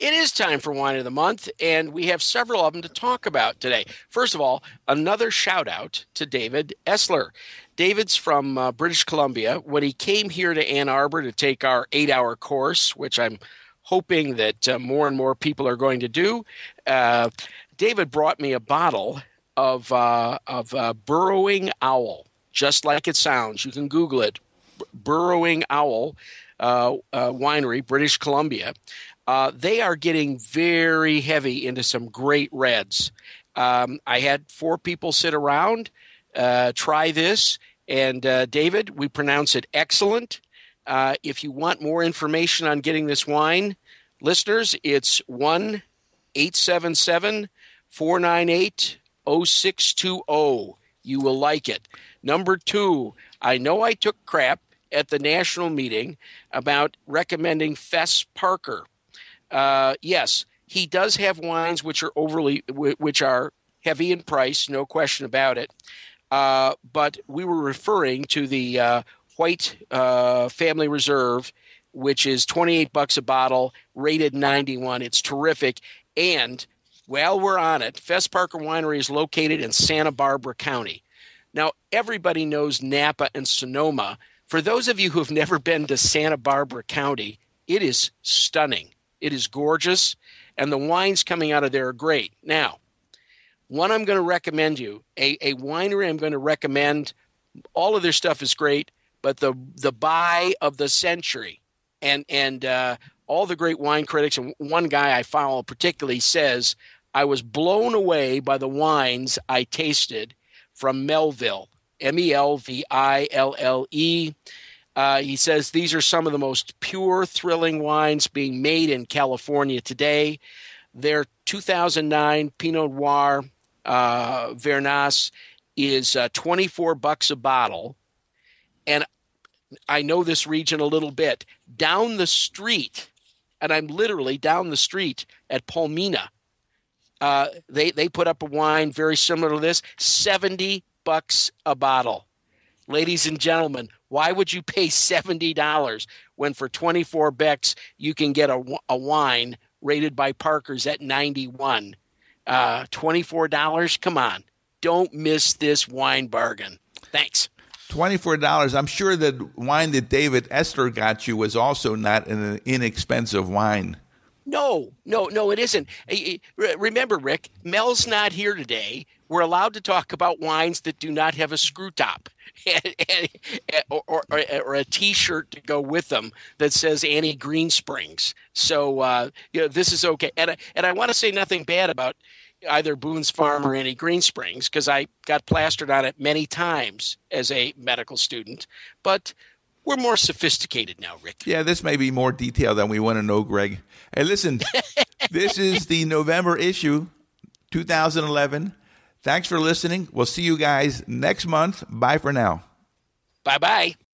It is time for Wine of the Month, and we have several of them to talk about today. First of all, another shout out to David Essler. David's from uh, British Columbia. When he came here to Ann Arbor to take our eight hour course, which I'm hoping that uh, more and more people are going to do, uh, David brought me a bottle of, uh, of uh, Burrowing Owl, just like it sounds. You can Google it Burrowing Owl uh, uh, Winery, British Columbia. Uh, they are getting very heavy into some great reds. Um, I had four people sit around, uh, try this, and uh, David, we pronounce it excellent. Uh, if you want more information on getting this wine, listeners, it's 1 877 498 0620. You will like it. Number two, I know I took crap at the national meeting about recommending Fess Parker. Uh, yes, he does have wines which are overly, which are heavy in price, no question about it. Uh, but we were referring to the uh, White uh, Family Reserve, which is 28 bucks a bottle, rated 91. It's terrific. And while we're on it, Fess Parker Winery is located in Santa Barbara County. Now, everybody knows Napa and Sonoma, for those of you who have never been to Santa Barbara County, it is stunning. It is gorgeous, and the wines coming out of there are great. Now, one I'm going to recommend you, a, a winery I'm going to recommend, all of their stuff is great, but the the buy of the century and and uh, all the great wine critics and one guy I follow particularly says I was blown away by the wines I tasted from Melville. M E L V I L L E. Uh, he says these are some of the most pure, thrilling wines being made in California today. Their 2009 Pinot Noir uh, Verna's is uh, 24 bucks a bottle. And I know this region a little bit. Down the street, and I'm literally down the street at Palmina, uh, they, they put up a wine very similar to this, 70 bucks a bottle. Ladies and gentlemen, why would you pay $70 when for 24 bucks you can get a, a wine rated by Parker's at 91? Uh, $24? Come on. Don't miss this wine bargain. Thanks. $24. I'm sure that wine that David Essler got you was also not an inexpensive wine. No, no, no, it isn't. Remember, Rick, Mel's not here today we're allowed to talk about wines that do not have a screw top or, or, or, a t-shirt to go with them that says Annie Greensprings. So, uh, you know, this is okay. And, and I want to say nothing bad about either Boone's Farm or Annie Greensprings because I got plastered on it many times as a medical student. But we're more sophisticated now, Rick. Yeah, this may be more detail than we want to know, Greg. Hey, listen, this is the November issue, 2011. Thanks for listening. We'll see you guys next month. Bye for now. Bye bye.